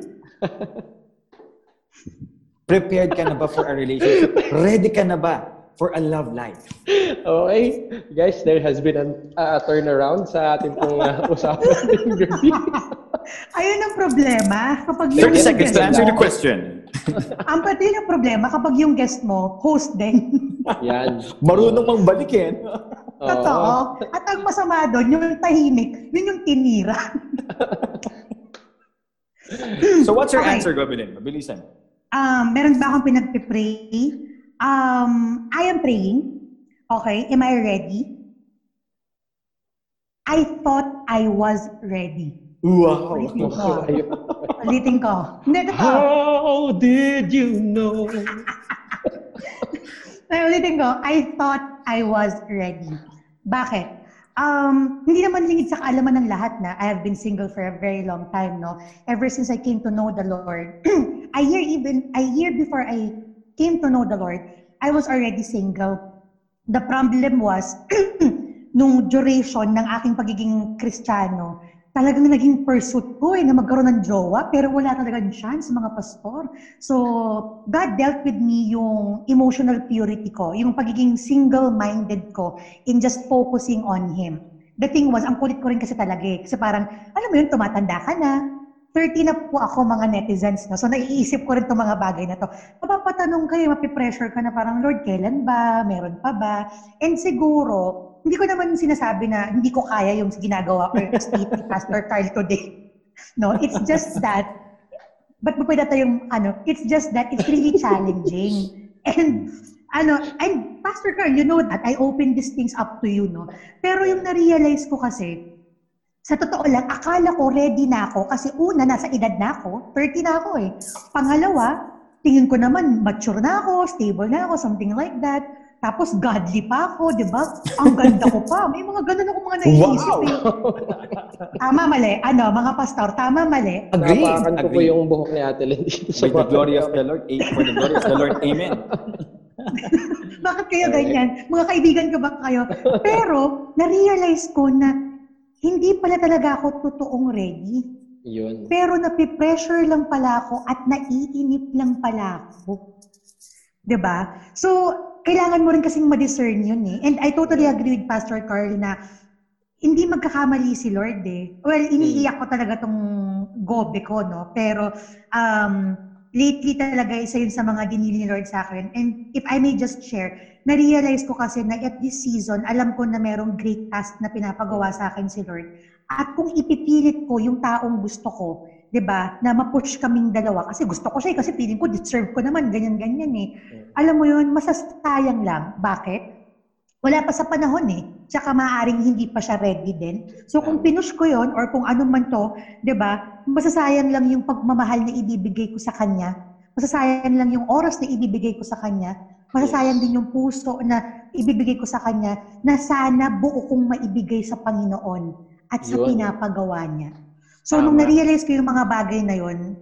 S4: Prepared ka na ba for a relationship? Ready ka na ba for a love life?
S5: Okay, guys, there has been a uh, turnaround sa ating pong uh, usapan gabi. [laughs]
S3: Ayun ang problema. Kapag yung
S4: 30 seconds to
S3: guest
S4: answer
S3: mo-
S4: the question.
S3: Ang pati yung problema kapag yung guest mo, host din.
S5: Yan.
S4: Marunong mang balikin.
S5: Oo.
S3: Totoo. At ang masama doon, yung tahimik, yun yung tinira.
S4: So what's your
S3: Okay.
S4: answer, Gobelin? Mabilisan.
S3: Um, meron ba akong pinagpipray? Um, I am praying. Okay, am I ready? I thought I was ready.
S4: Wow.
S3: Ulitin ko. Ulitin ko. Hindi, totoo.
S5: How did you know?
S3: Ay, ulitin ko. I thought I was ready. Bakit? Um, hindi naman lingid sa kaalaman ng lahat na I have been single for a very long time, no? Ever since I came to know the Lord. [clears throat] a year even, a year before I came to know the Lord, I was already single. The problem was, [clears throat] nung duration ng aking pagiging kristyano, talagang naging pursuit ko eh, na magkaroon ng jowa, pero wala talagang chance mga pastor. So, God dealt with me yung emotional purity ko, yung pagiging single-minded ko in just focusing on Him. The thing was, ang kulit ko rin kasi talaga eh. Kasi parang, alam mo yun, tumatanda ka na. 30 na po ako mga netizens. No? So, naiisip ko rin itong mga bagay na to. Mapapatanong kayo, mapipressure ka na parang, Lord, kailan ba? Meron pa ba? And siguro, hindi ko naman sinasabi na hindi ko kaya yung ginagawa ko yung state ni Pastor Carl today. No, it's just that, mo pwede yung, ano, it's just that it's really challenging. And, ano, and Pastor Carl, you know that, I open these things up to you, no? Pero yung na-realize ko kasi, sa totoo lang, akala ko ready na ako kasi una, nasa edad na ako, 30 na ako eh. Pangalawa, tingin ko naman, mature na ako, stable na ako, something like that. Tapos godly pa ako, di ba? Ang ganda ko pa. May mga ganun ako mga naiisip
S4: Wow!
S3: eh. Tama, mali. Ano, mga pastor, tama, mali.
S4: Agree.
S5: Napakan ko po
S4: Agree.
S5: yung buhok ni Ate Len dito sa
S4: For the glory of the Lord. eh, For the glory of the Lord. Amen. [laughs]
S3: Bakit kayo ganyan? Mga kaibigan ko ba kayo? Pero, na-realize ko na hindi pala talaga ako totoong ready.
S5: Yun.
S3: Pero napipressure lang pala ako at naiinip lang pala ako. 'Di ba? So, kailangan mo rin kasing ma-discern yun eh. And I totally agree with Pastor Carl na hindi magkakamali si Lord eh. Well, iniiyak ko talaga tong gobe ko, no? Pero, um, lately talaga isa yun sa mga dinili ni Lord sa akin. And if I may just share, na-realize ko kasi na at this season, alam ko na merong great task na pinapagawa sa akin si Lord. At kung ipipilit ko yung taong gusto ko, 'di ba, na ma-push kaming dalawa kasi gusto ko siya eh, kasi feeling ko deserve ko naman ganyan ganyan eh. Alam mo 'yun, masasayang lang. Bakit? wala pa sa panahon eh. Tsaka maaaring hindi pa siya ready din. So kung pinush ko yon or kung ano man to, 'di ba? Masasayang lang yung pagmamahal na ibibigay ko sa kanya. Masasayang lang yung oras na ibibigay ko sa kanya. Masasayang din yung puso na ibibigay ko sa kanya na sana buo kong maibigay sa Panginoon at sa
S5: Yun.
S3: pinapagawa niya. So
S5: Tama.
S3: nung na-realize ko yung mga bagay na yon,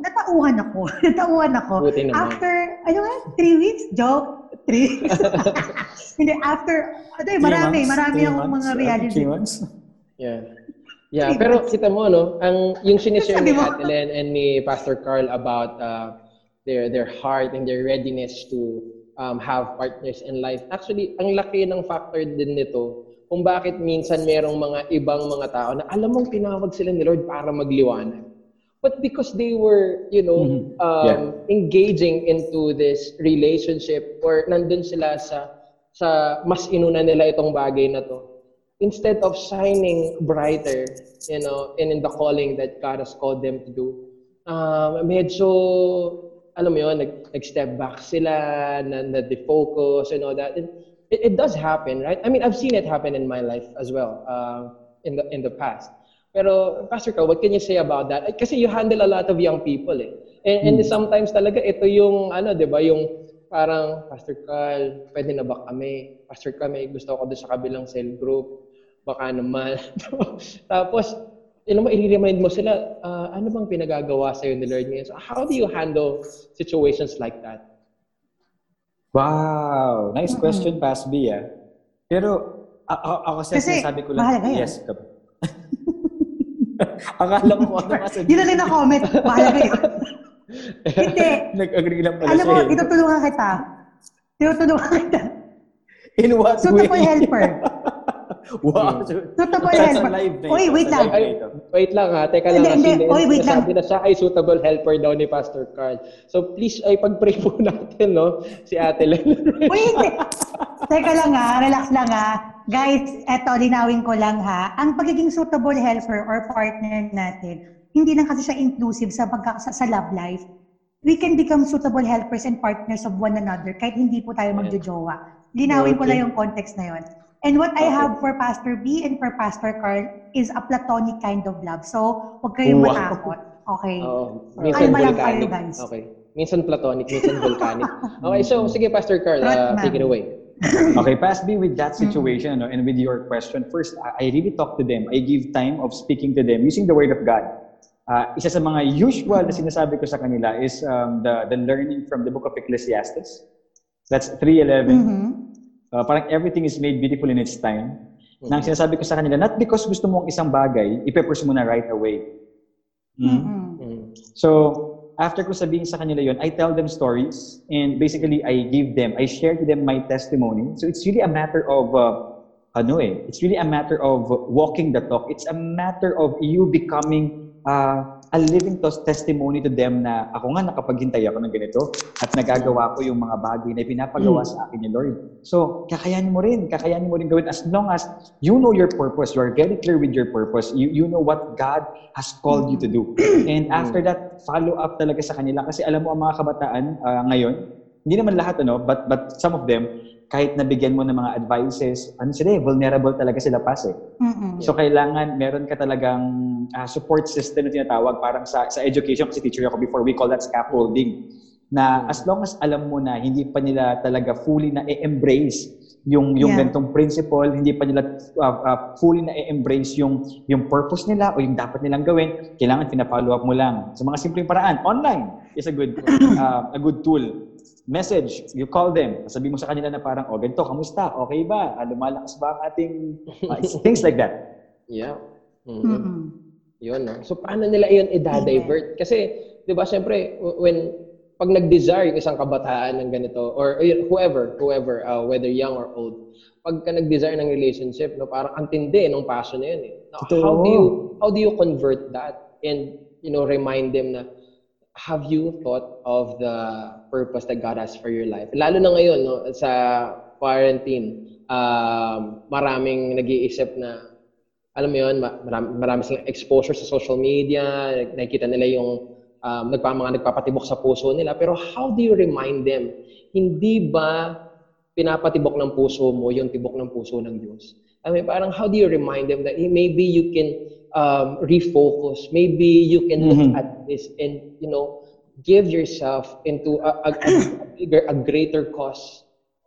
S3: natauhan ako. [laughs] natauhan ako.
S5: Buti naman.
S3: After, ano nga, three weeks? Joke? Three [laughs] weeks? [laughs] Hindi, after, ano eh, marami,
S4: months,
S3: marami akong
S4: months,
S3: mga reality.
S4: three months.
S5: Yeah. Yeah,
S3: Three
S5: pero
S3: months.
S5: kita mo no, ang yung sinishare ni. Ate Len and ni Pastor Carl about uh, their their heart and their readiness to um, have partners in life. Actually, ang laki ng factor din nito kung bakit minsan merong mga ibang mga tao na alam mong tinawag sila ni Lord para magliwanag. But because they were, you know,
S4: Mhm.
S5: um,
S4: Yeah.
S5: engaging into this relationship or nandun sila sa sa mas inuna nila itong bagay na to instead of shining brighter, you know, and in the calling that God has called them to do, um, medyo, alam mo yun, nag, nag-step back sila, na, na defocus and all that. And it, it does happen, right? I mean, I've seen it happen in my life as well, uh, in the in the past. Pero, Pastor Carl, what can you say about that? Kasi you handle a lot of young people, eh. And, and sometimes talaga, ito yung, ano, di ba, yung parang, Pastor Carl, pwede na ba kami? Pastor Carl, may gusto ako doon sa kabilang cell group. Baka naman. [laughs] Tapos, yun mo, i-remind mo sila, ah, ano bang pinagagawa sa'yo ni Lord ngayon? So, how do you handle situations like that?
S4: Wow, nice question, Pasby, ah. Pero, a- a- ako kasi,
S3: Kasi,
S4: sinasabi ko lang,
S3: mahalaga
S4: yes, ka [laughs] Akala ko ano nga
S3: Yun na rin na comment. Bahala kayo. [laughs] Hindi.
S4: Nag-agree lang pala
S3: Alam mo,
S4: eh.
S3: itutulungan kita. Tinutulungan kita.
S4: In what
S3: Suitable
S4: way?
S3: helper. [laughs] [laughs]
S4: wow.
S3: Helper.
S4: a live na
S3: Oy, wait lang.
S5: Ay, wait lang ha, teka
S3: Hindi,
S5: lang.
S3: hindi.
S5: Kasi
S3: Oy, wait lang.
S5: Sabi na siya ay suitable helper daw ni Pastor Carl. So please, ay pag-pray po [laughs] natin, no? Si Ate Len.
S3: Uy, hindi. Teka lang ha, relax lang ha. Guys, eto, linawin ko lang ha. Ang pagiging suitable helper or partner natin, hindi lang kasi siya inclusive sa, pagka, sa, sa love life. We can become suitable helpers and partners of one another kahit hindi po tayo magjojowa. Linawin ko
S5: Okay.
S3: lang yung context na yon. And what I
S5: Okay.
S3: have for Pastor B and for Pastor Carl is a platonic kind of love. So, huwag kayong
S4: Wow.
S3: matakot. Okay?
S5: Oo. Minsan
S3: lang kayo,
S5: volcanic.
S3: guys.
S5: Okay. Minsan platonic, minsan [laughs] volcanic. Okay, so sige Pastor Carl, uh, take it away. [laughs]
S4: Okay, pass me with that situation no, and with your question. First, I I really talk to them. I give time of speaking to them using the Word of God. Uh, isa sa mga usual na sinasabi ko sa kanila is um, the, the learning from the book of Ecclesiastes. That's 3.11.
S3: Mhm.
S4: Uh, parang everything is made beautiful in its time. Nang sinasabi ko sa kanila, not because gusto mo ang isang bagay, ipepers mo na right away. Mm?
S3: Mhm.
S5: Mm.
S4: So, after ko sabihin sa kanila yon, I tell them stories and basically I give them, I share to them my testimony. So it's really a matter of, uh, ano eh, it's really a matter of walking the talk. It's a matter of you becoming uh, a living tos- testimony to them na ako nga nakapaghintay ako ng ganito at nagagawa ko yung mga bagay na pinapagawa sa akin ni Lord. So, kakayanin mo rin, kakayanin mo rin gawin as long as you know your purpose, you are very clear with your purpose, you, you know what God has called you to do. And after that, follow up talaga sa kanila kasi alam mo ang mga kabataan ah, ngayon, hindi naman lahat ano, but but some of them kahit nabigyan mo ng mga advices, ano sila eh, vulnerable talaga sila pas eh.
S3: Mhm.
S4: So kailangan meron ka talagang ah, support system na tinatawag parang sa sa education kasi teacher ako before we call that scaffolding na as long as alam mo na hindi pa nila talaga fully na i-embrace yung yung
S3: Yeah.
S4: ganitong principle, hindi pa nila ah, ah, fully na i-embrace yung yung purpose nila o yung dapat nilang gawin, kailangan pina-follow up mo lang. Sa mga simpleng paraan, online is a good [clears throat] ah, a good tool. Message, you call them. Sabi mo sa kanila na parang, oh, ganito, kamusta? Okay ba? Ah, lumalakas ba ang ating... ah, [laughs] things like that.
S5: Yeah. Mm.
S3: Mhm.
S5: Yun, no? So, paano nila yun i-divert? Kasi, di ba, syempre, when, pag nag-desire yung isang kabataan ng ganito, or whoever, whoever, uh, whether young or old, pagka nag-desire ng relationship, no, parang antindi ng passion na yun. Eh. Now, how do you, how do you convert that and, you know, remind them na, have you thought of the purpose that God has for your life? Lalo na ngayon, no, sa quarantine, um, maraming nag-iisip na alam mo yun, ma- marami, marami silang exposure sa social media, nakikita nila yung um, nagpa, mga nagpapatibok sa puso nila. Pero how do you remind them? Hindi ba pinapatibok ng puso mo yung tibok ng puso ng Diyos. I mean, parang how do you remind them that maybe you can um, refocus, maybe you can look
S4: Mhm.
S5: at this and, you know, give yourself into a, a, a bigger, a greater cause.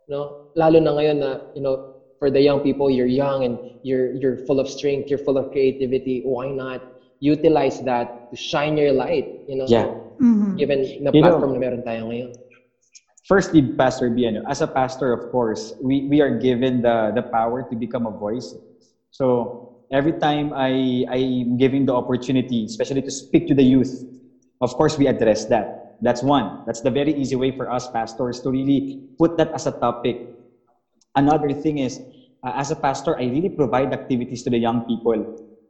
S5: No? Lalo na ngayon na, you know, for the young people, you're young and you're, you're full of strength, you're full of creativity. Why not utilize that to shine your light, you know?
S4: Yeah.
S3: Mhm.
S5: Given na
S4: You know-
S5: platform na meron tayo ngayon.
S4: Firstly, Pastor B, ano, as a pastor, of course, we, we are given the, the power to become a voice. So every time I, I'm giving the opportunity, especially to speak to the youth, of course, we address that. That's one. That's the very easy way for us pastors to really put that as a topic. Another thing is, uh, as a pastor, I really provide activities to the young people.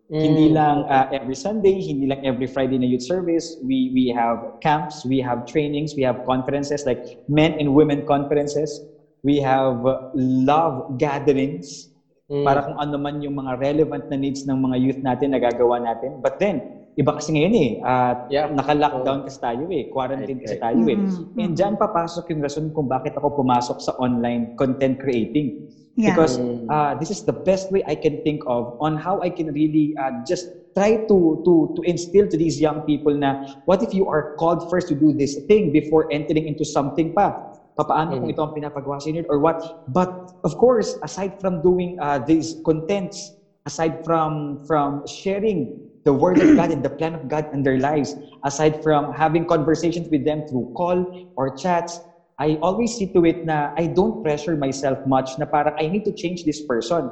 S4: Hindi lang uh, every Sunday, hindi lang every Friday na youth service. We we have camps, we have trainings, we have conferences like men and women conferences. We have uh, love gatherings
S5: Mm.
S4: para kung ano man yung mga relevant na needs ng mga youth natin na gagawa natin. But then, iba kasi ngayon eh. at
S5: Yeah.
S4: Naka-lockdown kasi tayo eh. Quarantine kasi
S5: Right,
S4: tayo eh.
S3: Mhm.
S4: And dyan papasok yung rason kung bakit ako pumasok sa online content creating.
S3: Yeah.
S4: Because uh, this is the best way I can think of on how I can really uh, just try to to to instill to these young people na what if you are called first to do this thing before entering into something pa? Papaano kung
S5: Mhm.
S4: ito ang pinapagawa sa inyo or what? But of course, aside from doing uh, these contents, aside from from sharing the word of God and the plan of God in their lives, aside from having conversations with them through call or chats, I always see to it na I don't pressure myself much na parang I need to change this person.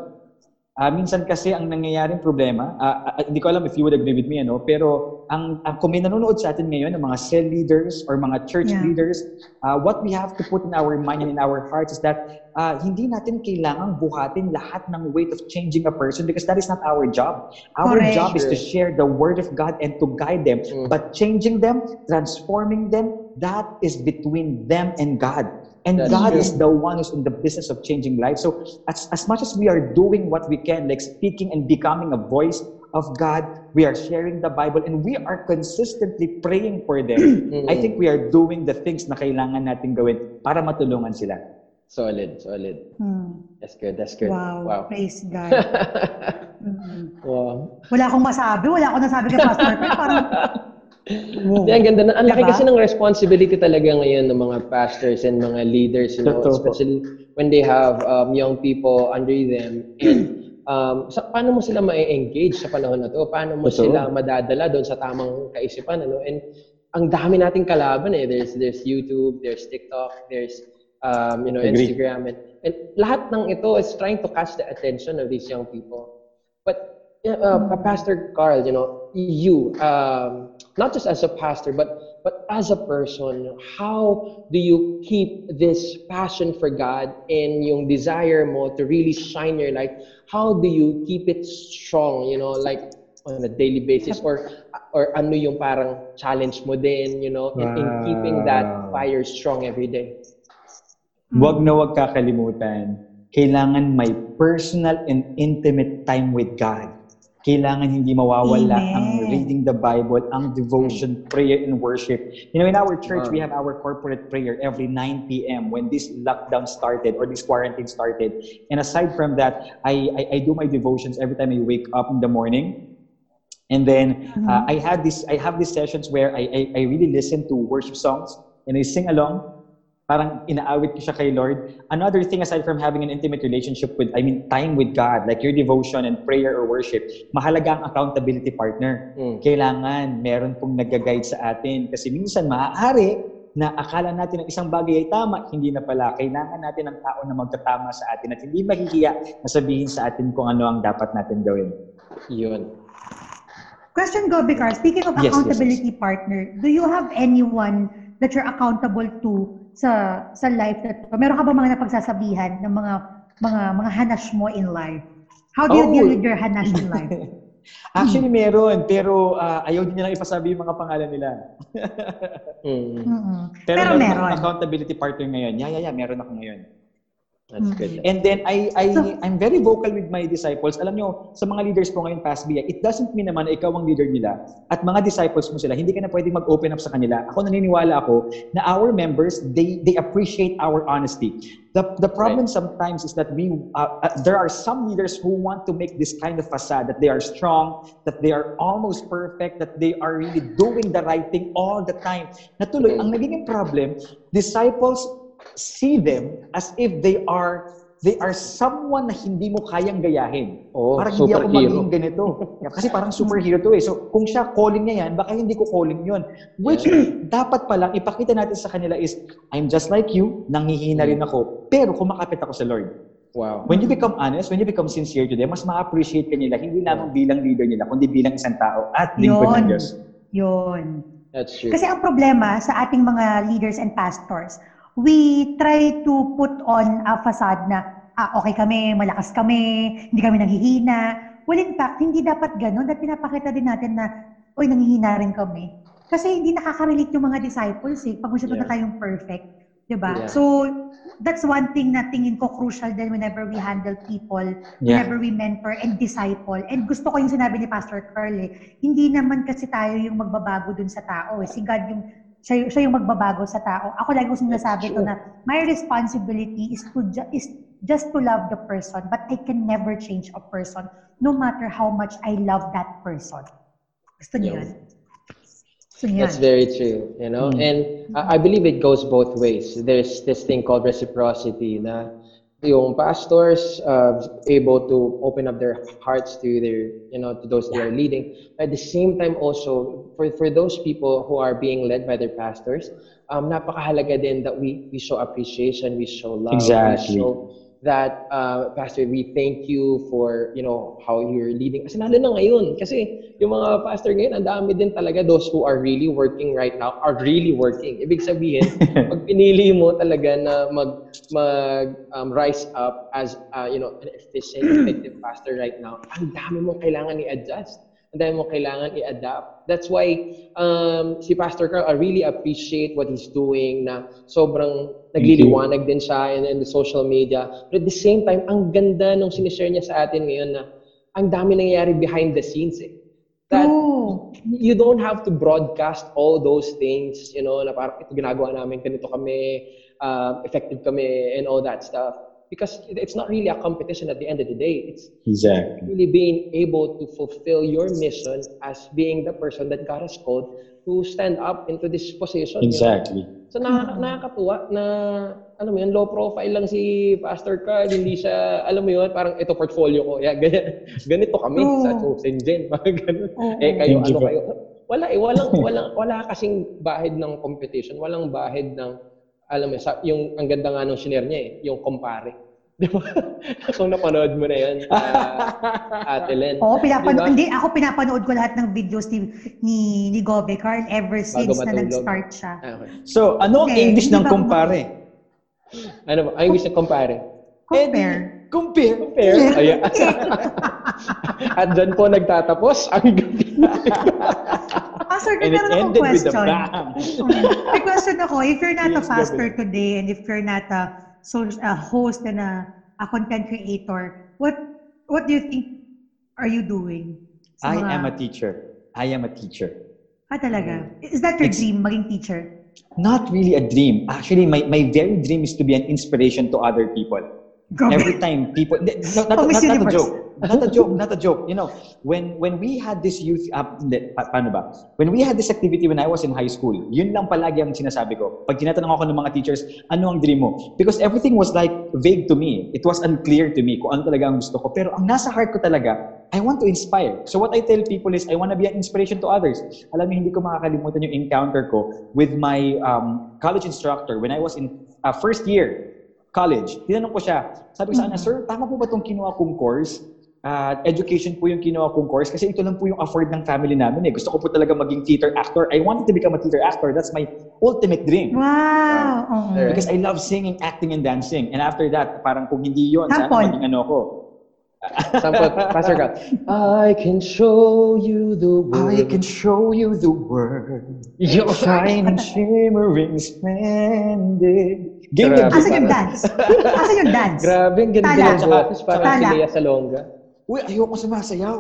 S4: Ah, minsan kasi ang nangyayaring problema, ah, ah, hindi ko alam if you would agree with me, ano, pero ang, ang kung may nanonood sa atin ngayon, ng mga cell leaders or mga church
S3: Yeah.
S4: leaders, ah, what we have to put in our mind and in our hearts is that ah, hindi natin kailangang buhatin lahat ng weight of changing a person because that is not our job. Our
S3: Correct.
S4: job is to share the word of God and to guide them.
S5: Mm.
S4: But changing them, transforming them, that is between them and God. And
S5: That's
S4: God
S5: true.
S4: is the one who's in the business of changing lives. So as, as much as we are doing what we can, like speaking and becoming a voice of God, we are sharing the Bible and we are consistently praying for them. [clears throat] I think we are doing the things na kailangan natin gawin para matulungan sila.
S5: Solid, solid.
S3: Hmm.
S5: That's good, that's good.
S3: Wow.
S5: Wow.
S3: Praise God. [laughs] Mhm.
S5: wow.
S3: Wala akong masabi. Wala akong nasabi kay Pastor. Pero parang, [laughs] wow.
S5: Hindi, ang ganda na. Ang laki
S3: Diba?
S5: kasi ng responsibility talaga ngayon ng mga pastors and mga leaders, you know,
S4: Totoo
S5: especially when they have um, young people under them. [clears throat] And um, sa, paano mo sila ma-engage sa panahon na to? Paano mo
S4: Totoo.
S5: sila madadala doon sa tamang kaisipan? Ano? And ang dami nating kalaban eh. There's, there's YouTube, there's TikTok, there's um, you know,
S4: Agree.
S5: Instagram. And, and lahat ng ito is trying to catch the attention of these young people. But uh, Pastor Carl, you know, you, um, not just as a pastor, but but as a person, how do you keep this passion for God and yung desire mo to really shine your light? How do you keep it strong? You know, like on a daily basis, or or ano yung parang challenge mo din, you know, in, in keeping that fire strong every day.
S4: Huwag na huwag kakalimutan, kailangan may personal and intimate time with God. Kailangan hindi mawawala
S3: Amen.
S4: ang reading the Bible, ang devotion, prayer, and worship. You know, in our church, we have our corporate prayer every 9 p.m. when this lockdown started or this quarantine started. And aside from that, I, I, I do my devotions every time I wake up in the morning. And then uh, I had this, I have these sessions where I, I, I really listen to worship songs and I sing along. Parang inaawit ko siya kay Lord. Another thing aside from having an intimate relationship with, I mean, time with God, like your devotion and prayer or worship, mahalaga ang accountability partner.
S5: Mm.
S4: Kailangan meron pong nag-guide sa atin. Kasi minsan maaari na akala natin ang isang bagay ay tama, hindi na pala. Kailangan natin ng tao na magtatama sa atin at hindi mahihiya na sabihin sa atin kung ano ang dapat natin gawin.
S5: Yun.
S3: Question go, Vicar. Speaking of
S4: Yes, yes,
S3: accountability partner, do you have anyone that you're accountable to sa sa life na to? Meron ka ba mga napagsasabihan ng mga mga mga hanash mo in life? How do you
S4: Oh.
S3: deal with your hanash in life? [laughs]
S4: Actually, meron. Pero ah, ayaw din nilang ipasabi yung mga pangalan nila.
S5: Mm.
S4: Pero,
S3: Pero
S4: meron
S3: meron.
S4: accountability partner ngayon. Yeah, yeah, yeah. Meron ako ngayon.
S5: That's good.
S4: And then I I
S3: So-
S4: I'm very vocal with my disciples. Alam nyo, sa mga leaders ko ngayon past BI, it doesn't mean naman na ikaw ang leader nila at mga disciples mo sila, hindi ka na pwedeng mag-open up sa kanila. Ako naniniwala ako na our members, they they appreciate our honesty. The the problem sometimes is that we uh, uh, there are some leaders who want to make this kind of facade that they are strong, that they are almost perfect, that they are really doing the right thing all the time. Natuloy, ang nagiging problem, disciples see them as if they are they are someone na hindi mo kayang gayahin.
S5: Oh,
S4: parang hindi ako maging ganito. Kasi parang superhero to eh. So, kung siya calling niya yan, baka hindi ko calling yun. Which, [clears throat] dapat palang ipakita natin sa kanila is, I'm just like you, nangihina rin ako, pero kumakapit ako sa Lord.
S5: Wow.
S4: When you become honest, when you become sincere to them, mas ma-appreciate ka nila, hindi lamang bilang leader nila, kundi bilang isang tao at lingkod ng. Diyos.
S3: Yun.
S5: That's true.
S3: Kasi ang problema sa ating mga leaders and pastors, we try to put on a facade na, ah, okay kami, malakas kami, hindi kami nanghihina. Well, in fact, hindi dapat ganun. At pinapakita din natin na, oy, nanghihina rin kami. Kasi hindi nakaka-relate yung mga disciples eh, pag masyado na
S5: Yeah.
S3: tayong perfect. Diba?
S5: Yeah.
S3: So, that's one thing na tingin ko crucial din whenever we handle people,
S4: Yeah.
S3: whenever we mentor and disciple. And gusto ko yung sinabi ni Pastor Carl eh, hindi naman kasi tayo yung magbabago dun sa tao eh. Si God yung siya, siya yung magbabago sa tao. Ako lagi ko sinasabi ko na my responsibility is to ju- is just to love the person, but I can never change a person no matter how much I love that person. Gusto niyo yun? Niyo
S5: That's very true, you know. And I I believe it goes both ways. There's this thing called reciprocity na yung pastors uh, able to open up their hearts to their, you know, to those they are leading. At the same time also, for, for those people who are being led by their pastors, um, napakahalaga din that we, we show appreciation, we show love,
S4: Exactly.
S5: we show that, uh, Pastor, we thank you for, you know, how you're leading. Kasi lalo na ngayon, kasi yung mga pastor ngayon, ang dami din talaga those who are really working right now, are really working. Ibig sabihin, [laughs] pag pinili mo talaga na mag, mag um, rise up as, uh, you know, an efficient, [clears throat] effective pastor right now, ang dami mong kailangan i-adjust. Ang dami mong kailangan i-adapt. That's why um, si Pastor Carl, I really appreciate what he's doing na sobrang nagliliwanag din siya in, in the social media. But at the same time, ang ganda nung sinishare niya sa atin ngayon na ang dami nangyayari behind the scenes eh. That
S3: True.
S5: you don't have to broadcast all those things, you know, na parang ito ginagawa namin, ganito kami, uh, effective kami, and all that stuff. Because it's not really a competition at the end of the day. It's
S4: Exactly.
S5: really being able to fulfill your mission as being the person that God has called to stand up into this position. you know? So nakaka- nakakatuwa na, alam mo yun, low profile lang si Pastor Carl, hindi siya, alam mo yun, parang ito portfolio ko. Yeah, ganyan, [laughs] ganito kami
S3: Oo.
S5: sa Chosen Gen. [laughs] Mga ganun. Eh, kayo,
S4: Thank
S5: ano kayo? Wala eh, walang, [laughs] walang, wala kasing bahid ng competition, walang bahid ng, alam mo, sa, yung, ang ganda nga nung niya eh, yung compare. Di ba? [laughs] Kung napanood mo na yun, uh, [laughs] Ate Len.
S3: Oo, pinapanood,
S5: Diba?
S3: hindi, ako pinapanood ko lahat ng videos ni, ni, ni Gobe Carl ever since na nag-start siya.
S5: Ah, okay.
S4: So, ano ang
S3: Okay,
S4: English ng
S3: ba-
S4: kumpare?
S5: Ano ba? Ay, gusto compare.
S3: Compare.
S4: Compare.
S5: Compare. Ayan. [laughs] At dyan po nagtatapos ang gabi.
S3: Pastor,
S4: And it
S3: meron akong question. May question ako, if you're not a
S4: Gabi.
S3: today and if you're not a, so, a host and a, a content creator, what what do you think are you doing? sa
S4: I
S3: mga-
S4: am a teacher. I am a teacher.
S3: Ah, talaga? Is that your
S4: It's-
S3: dream, maging teacher?
S4: Not really a dream. Actually, my, my very dream is to be an inspiration to other people.
S3: Grabe.
S4: Every time people, no, not,
S3: Oh,
S4: not, not a joke, not a joke, not a joke. You know, when when we had this youth, uh, hindi, pa, paano ba? When we had this activity when I was in high school, yun lang palagi ang sinasabi ko. Pag tinatanong ako ng mga teachers, ano ang dream mo? Because everything was like vague to me. It was unclear to me kung ano talaga ang gusto ko. Pero ang nasa heart ko talaga, I want to inspire. So what I tell people is, I want to be an inspiration to others. Alam niyo, hindi ko makakalimutan yung encounter ko with my um, college instructor when I was in uh, first year college. Tinanong ko siya, sabi ko sa kanya, sir, tama po ba itong kinuha kong course? Ah, education po yung kinuha kong course kasi ito lang po yung afford ng family namin eh. Gusto ko po talaga maging theater actor. I wanted to become a theater actor. That's my ultimate dream.
S3: Wow! oo.
S5: Alright.
S4: Because I love singing, acting, and dancing. And after that, parang kung hindi yun, sana maging ano ko.
S5: Sample, Pastor Carl. I can show you the world.
S4: I can show you the world.
S5: Yo.
S4: Shining, shimmering, splendid. Game
S5: Grabe.
S4: na
S3: Asan yung dance? Asan yung dance?
S5: Grabe, ang ganda
S3: Tala.
S5: ng boses. Parang si
S3: Tala.
S5: Lea Salonga.
S4: Uy, ayoko sumasayaw.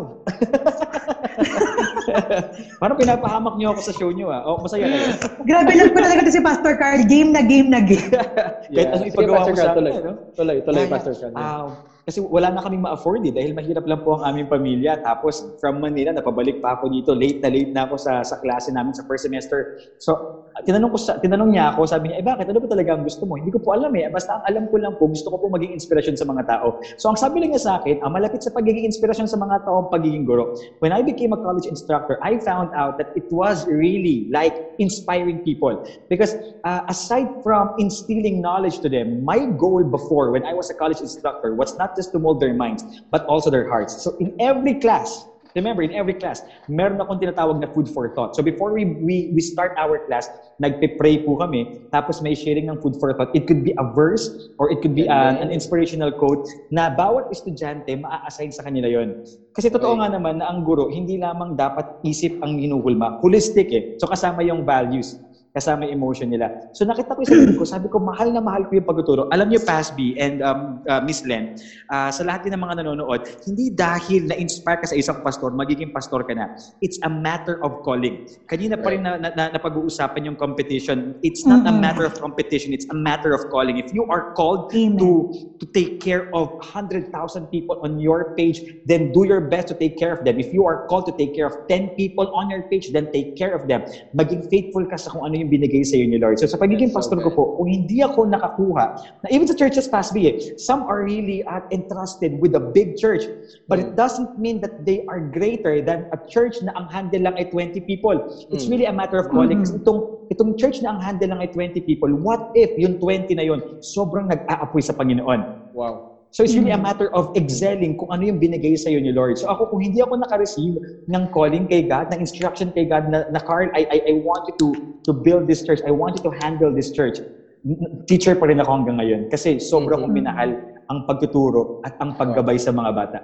S4: Parang pinapahamak niyo ako sa show niyo ah. Oh, masaya kayo.
S3: Grabe lang ko talaga si Pastor Carl. Game na game na game. [laughs]
S4: Kahit ano
S5: Sige,
S4: ipagawa
S5: Pastor
S4: mo sa akin,
S5: tuloy.
S4: ano?
S5: Tuloy, tuloy, Pastor Carl.
S4: ah, kasi wala na kaming ma-afford eh, dahil mahirap lang po ang aming pamilya. Tapos from Manila, napabalik pa ako dito. Late na late na ako sa, sa klase namin sa first semester. So, ah, tinanong, ko sa, tinanong niya ako, sabi niya, eh bakit? Ano ba talaga ang gusto mo? Hindi ko po alam eh. Basta ang alam ko lang po, gusto ko po maging inspirasyon sa mga tao. So, ang sabi lang niya sa akin, ang malapit sa pagiging inspirasyon sa mga tao, ang pagiging guro. When I became a college instructor, I found out that it was really like inspiring people. Because uh, aside from instilling knowledge to them, my goal before when I was a college instructor was not just to mold their minds, but also their hearts. So in every class, remember, in every class, meron akong tinatawag na food for thought. So before we, we, we start our class, nagpe-pray po kami, tapos may sharing ng food for thought. It could be a verse or it could be an, an inspirational quote na bawat estudyante maa-assign sa kanila yon. Kasi totoo nga naman na ang guro, hindi lamang dapat isip ang hinuhulma. Holistic eh. So kasama yung values kasama yung emotion nila. So nakita ko yung ko, sabi ko, mahal na mahal ko yung pagtuturo. Alam niyo, Pasby and um, uh, Miss Len, uh, sa lahat din ng mga nanonood, hindi dahil na-inspire ka sa isang pastor, magiging pastor ka na. It's a matter of calling. Kanina pa rin na, na, na, napag-uusapan yung competition. It's not a
S3: Mhm.
S4: matter of competition, it's a matter of calling. If you are called
S3: Amen.
S4: to to take care of 100,000 people on your page, then do your best to take care of them. If you are called to take care of 10 people on your page, then take care of them. Maging faithful ka sa kung ano yung binigay sa iyo ni Lord. So sa pagiging
S5: That's so
S4: pastor ko po, kung hindi ako nakakuha, na even sa churches past me, eh, some are really uh, entrusted with a big church, but it doesn't mean that they are greater than a church na ang handle lang ay 20 people. It's
S5: Mm.
S4: really a matter of calling. Kasi itong, itong church na ang handle lang ay 20 people, what if yung 20 na yun, sobrang nag-aapoy sa Panginoon?
S5: Wow.
S4: So it's really a matter of excelling kung ano yung binigay sa ni Lord. So ako, kung hindi ako naka-receive ng calling kay God, ng instruction kay God na, na Carl, I, I, I want you to, to build this church. I want you to handle this church. Teacher pa rin ako hanggang ngayon. Kasi sobrang kong minahal ang pagtuturo at ang paggabay sa mga bata.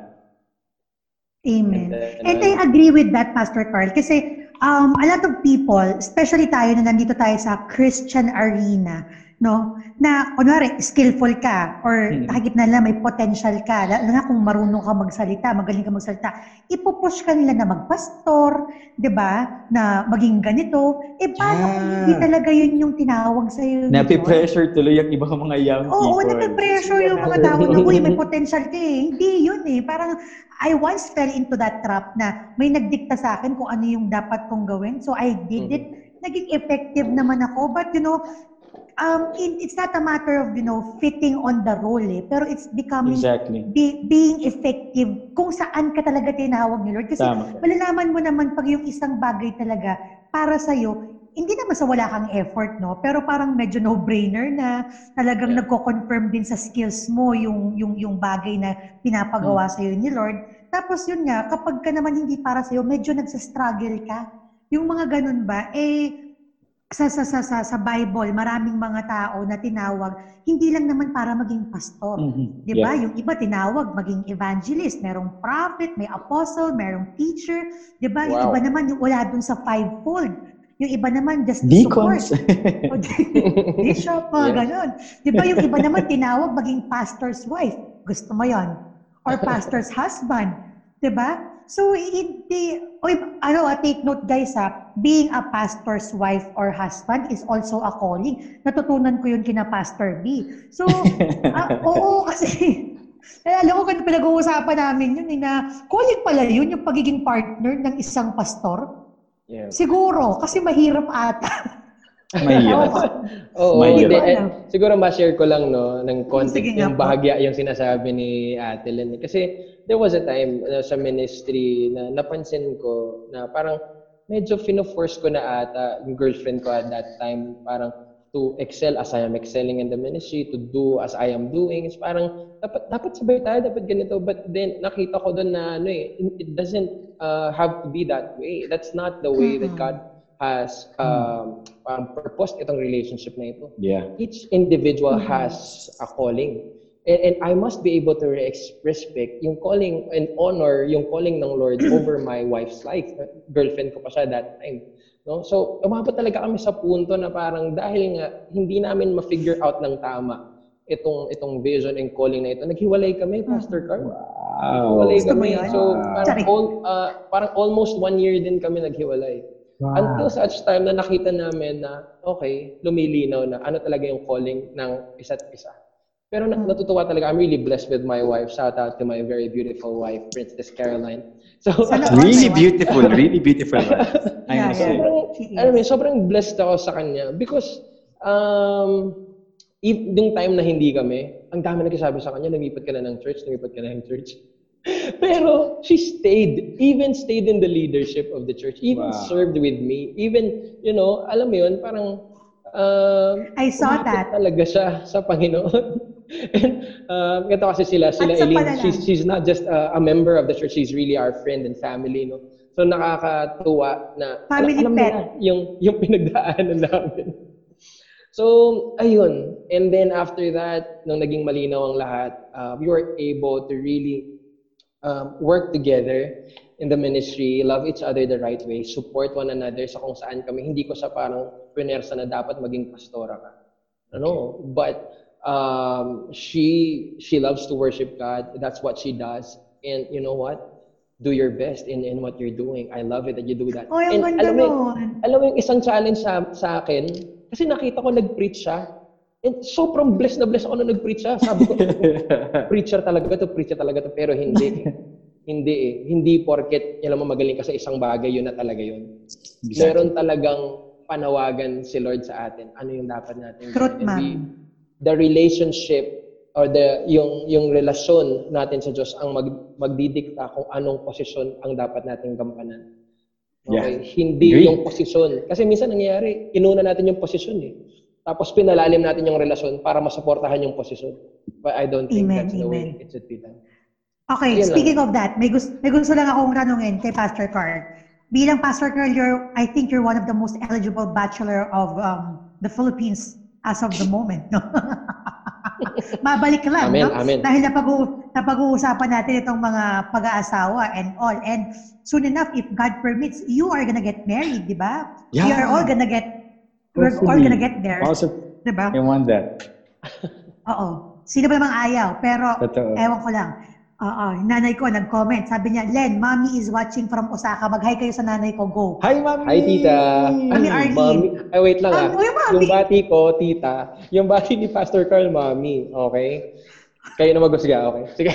S3: Amen.
S5: And then,
S3: And I agree with that, Pastor Carl. Kasi um, a lot of people, especially tayo na nandito tayo sa Christian arena, no? Na, kunwari, skillful ka or
S4: Hmm.
S3: nakikita nila may potential ka, lalo na kung marunong ka magsalita, magaling ka magsalita, ipupush ka nila na magpastor, di ba? Na maging ganito. Eh, paano kung
S4: Yeah.
S3: hindi talaga yun yung tinawag sa'yo?
S4: Napipressure tuloy yung ibang mga young
S3: Oo,
S4: people.
S3: nape-pressure yung mga tao na, uy, may potential ka eh. Hindi yun eh. Parang, I once fell into that trap na may nagdikta sa akin kung ano yung dapat kong gawin. So, I did it. Naging effective naman ako. But, you know, um, it- it's not a matter of, you know, fitting on the role eh. Pero it's becoming,
S4: Exactly.
S3: be- being effective kung saan ka talaga tinawag ni Lord. Kasi
S4: Tama.
S3: malalaman mo naman pag yung isang bagay talaga para sa'yo, hindi naman sa wala kang effort, no? Pero parang medyo no-brainer na talagang
S5: Yeah.
S3: nagko-confirm din sa skills mo yung, yung, yung bagay na pinapagawa sa'yo ni Lord. Tapos yun nga, kapag ka naman hindi para sa'yo, medyo nagsastruggle ka. Yung mga ganun ba, eh, sa, sa, sa, sa, sa Bible, maraming mga tao na tinawag, hindi lang naman para maging pastor.
S4: Mhm.
S3: Di ba?
S4: Yeah.
S3: Yung iba tinawag maging evangelist, merong prophet, may apostle, merong teacher. Di ba? Yung
S5: Wow.
S3: iba naman yung wala dun sa fivefold. Yung iba naman just
S4: Deacons.
S3: support. [laughs] Bishop, mga
S5: Yeah.
S3: ganon. Di ba yung iba naman tinawag maging pastor's wife. Gusto mo yon Or pastor's husband. Di ba? So, hindi, oy, ano, ah, take note guys ha, being a pastor's wife or husband is also a calling. Natutunan ko yun kina Pastor B. So, [laughs] ah, oo, kasi, eh, alam mo, kung pinag-uusapan namin yun, eh, na calling pala yun, yung pagiging partner ng isang pastor.
S5: Yeah.
S3: Siguro, kasi mahirap ata. [laughs]
S4: Mahirap.
S5: Oo,
S4: May
S5: hindi, eh, siguro ma-share ko lang no ng konti
S3: Sige
S5: yung
S3: po.
S5: bahagya yung sinasabi ni Ate Len. Kasi there was a time uh, sa ministry na napansin ko na parang medyo fino-force ko na ata yung girlfriend ko at that time parang to excel as I am excelling in the ministry, to do as I am doing. It's parang dapat dapat sabay tayo, dapat ganito. But then nakita ko doon na ano eh, it doesn't uh, have to be that way. That's not the way that
S3: Mhm.
S5: God has um, parang purposed itong relationship na ito.
S4: Yeah.
S5: Each individual
S3: Mhm.
S5: has a calling. And, and I must be able to res- respect yung calling and honor yung calling ng Lord over my wife's life. Girlfriend ko pa siya that time. No? So, umabot talaga kami sa punto na parang dahil nga hindi namin ma-figure out ng tama itong itong vision and calling na ito, naghiwalay kami, Pastor Carl.
S4: Wow.
S5: Naghiwalay kami. So, parang,
S3: Sorry.
S5: all, ah, parang almost one year din kami naghiwalay. Until such time na nakita namin na, okay, lumilinaw na ano talaga yung calling ng isa't isa. Pero na, natutuwa talaga. I'm really blessed with my wife. Shout out to my very beautiful wife, Princess Caroline. So, [laughs]
S4: Really beautiful, really beautiful. I [laughs]
S3: Yeah, yeah.
S5: sobrang, alam mo, sobrang blessed ako sa kanya because um, yung time na hindi kami, ang dami nagsasabi sa kanya, lumipat ka na ng church, lumipat ka na ng church. [laughs] Pero she stayed, even stayed in the leadership of the church, even
S4: Wow.
S5: served with me, even, you know, alam mo yun, parang um,
S3: I saw that.
S5: talaga siya sa Panginoon. [laughs] And um, ito kasi sila, sila
S3: At
S5: Eileen, she's, she's not just a, a member of the church, she's really our friend and family, no? So nakakatuwa na
S3: Family
S5: alam
S3: pet.
S5: nila yung, yung pinagdaanan [laughs] namin. So, ayun. And then after that, nung naging malinaw ang lahat, uh, we were able to really um, work together in the ministry, love each other the right way, support one another sa kung saan kami. Hindi ko sa parang pinersa na dapat maging pastora ka. Ano? But um, she she loves to worship God. That's what she does. And you know what? Do your best in, in what you're doing. I love it that you do that.
S3: Oh,
S5: And alam mo, alam mo yung isang challenge sa, sa akin, kasi nakita ko nag-preach siya. And sobrang blessed na blessed ako na nag-preach siya. Sabi ko, [laughs] preacher talaga to, preacher talaga to. Pero hindi. hindi eh. Hindi porket, alam mo, magaling ka sa isang bagay, yun na talaga yun. Meron talagang panawagan si Lord sa atin. Ano yung dapat natin
S3: Truth, ma'am.
S5: the relationship or the yung yung relasyon natin sa Diyos ang mag, magdidikta kung anong posisyon ang dapat nating gampanan. Okay, hindi
S4: Agree.
S5: yung posisyon. Kasi minsan nangyayari, inuna natin yung posisyon eh. Tapos pinalalim natin yung relasyon para masuportahan yung posisyon. But I don't think
S3: Amen,
S5: that's the way
S3: amen.
S5: it should be done.
S3: Okay,
S5: lang.
S3: speaking of that, may gusto, may gusto lang akong tanungin kay Pastor Carl. Bilang Pastor Carl, you're, I think you're one of the most eligible bachelor of um, the Philippines as of the [laughs] moment, no? [laughs] Mabalik lang,
S5: Amen,
S3: no?
S5: amen.
S3: Dahil napag- napag-uusapan natin itong mga pag-aasawa and all. And soon enough, if God permits, you are gonna get married, di ba? We
S4: Yeah.
S3: are all gonna get, we're all
S4: Hopefully.
S3: gonna get there,
S4: Also,
S3: di ba?
S4: I want that.
S3: Oo. Sino ba namang ayaw? Pero,
S4: Totoo.
S3: ewan ko lang. Oo, nanay ko nag-comment. Sabi niya, Len, mommy is watching from Osaka. Mag-hi kayo sa nanay ko. Go.
S4: Hi, Mami!
S5: Hi, tita.
S3: Mami Arlene.
S5: Mami. Ay, wait lang ah.
S3: Ah, uy, mami.
S5: Yung bati ko, tita. Yung bati ni Pastor Carl, mami. Okay? Kayo na mag-usga, okay? Sige.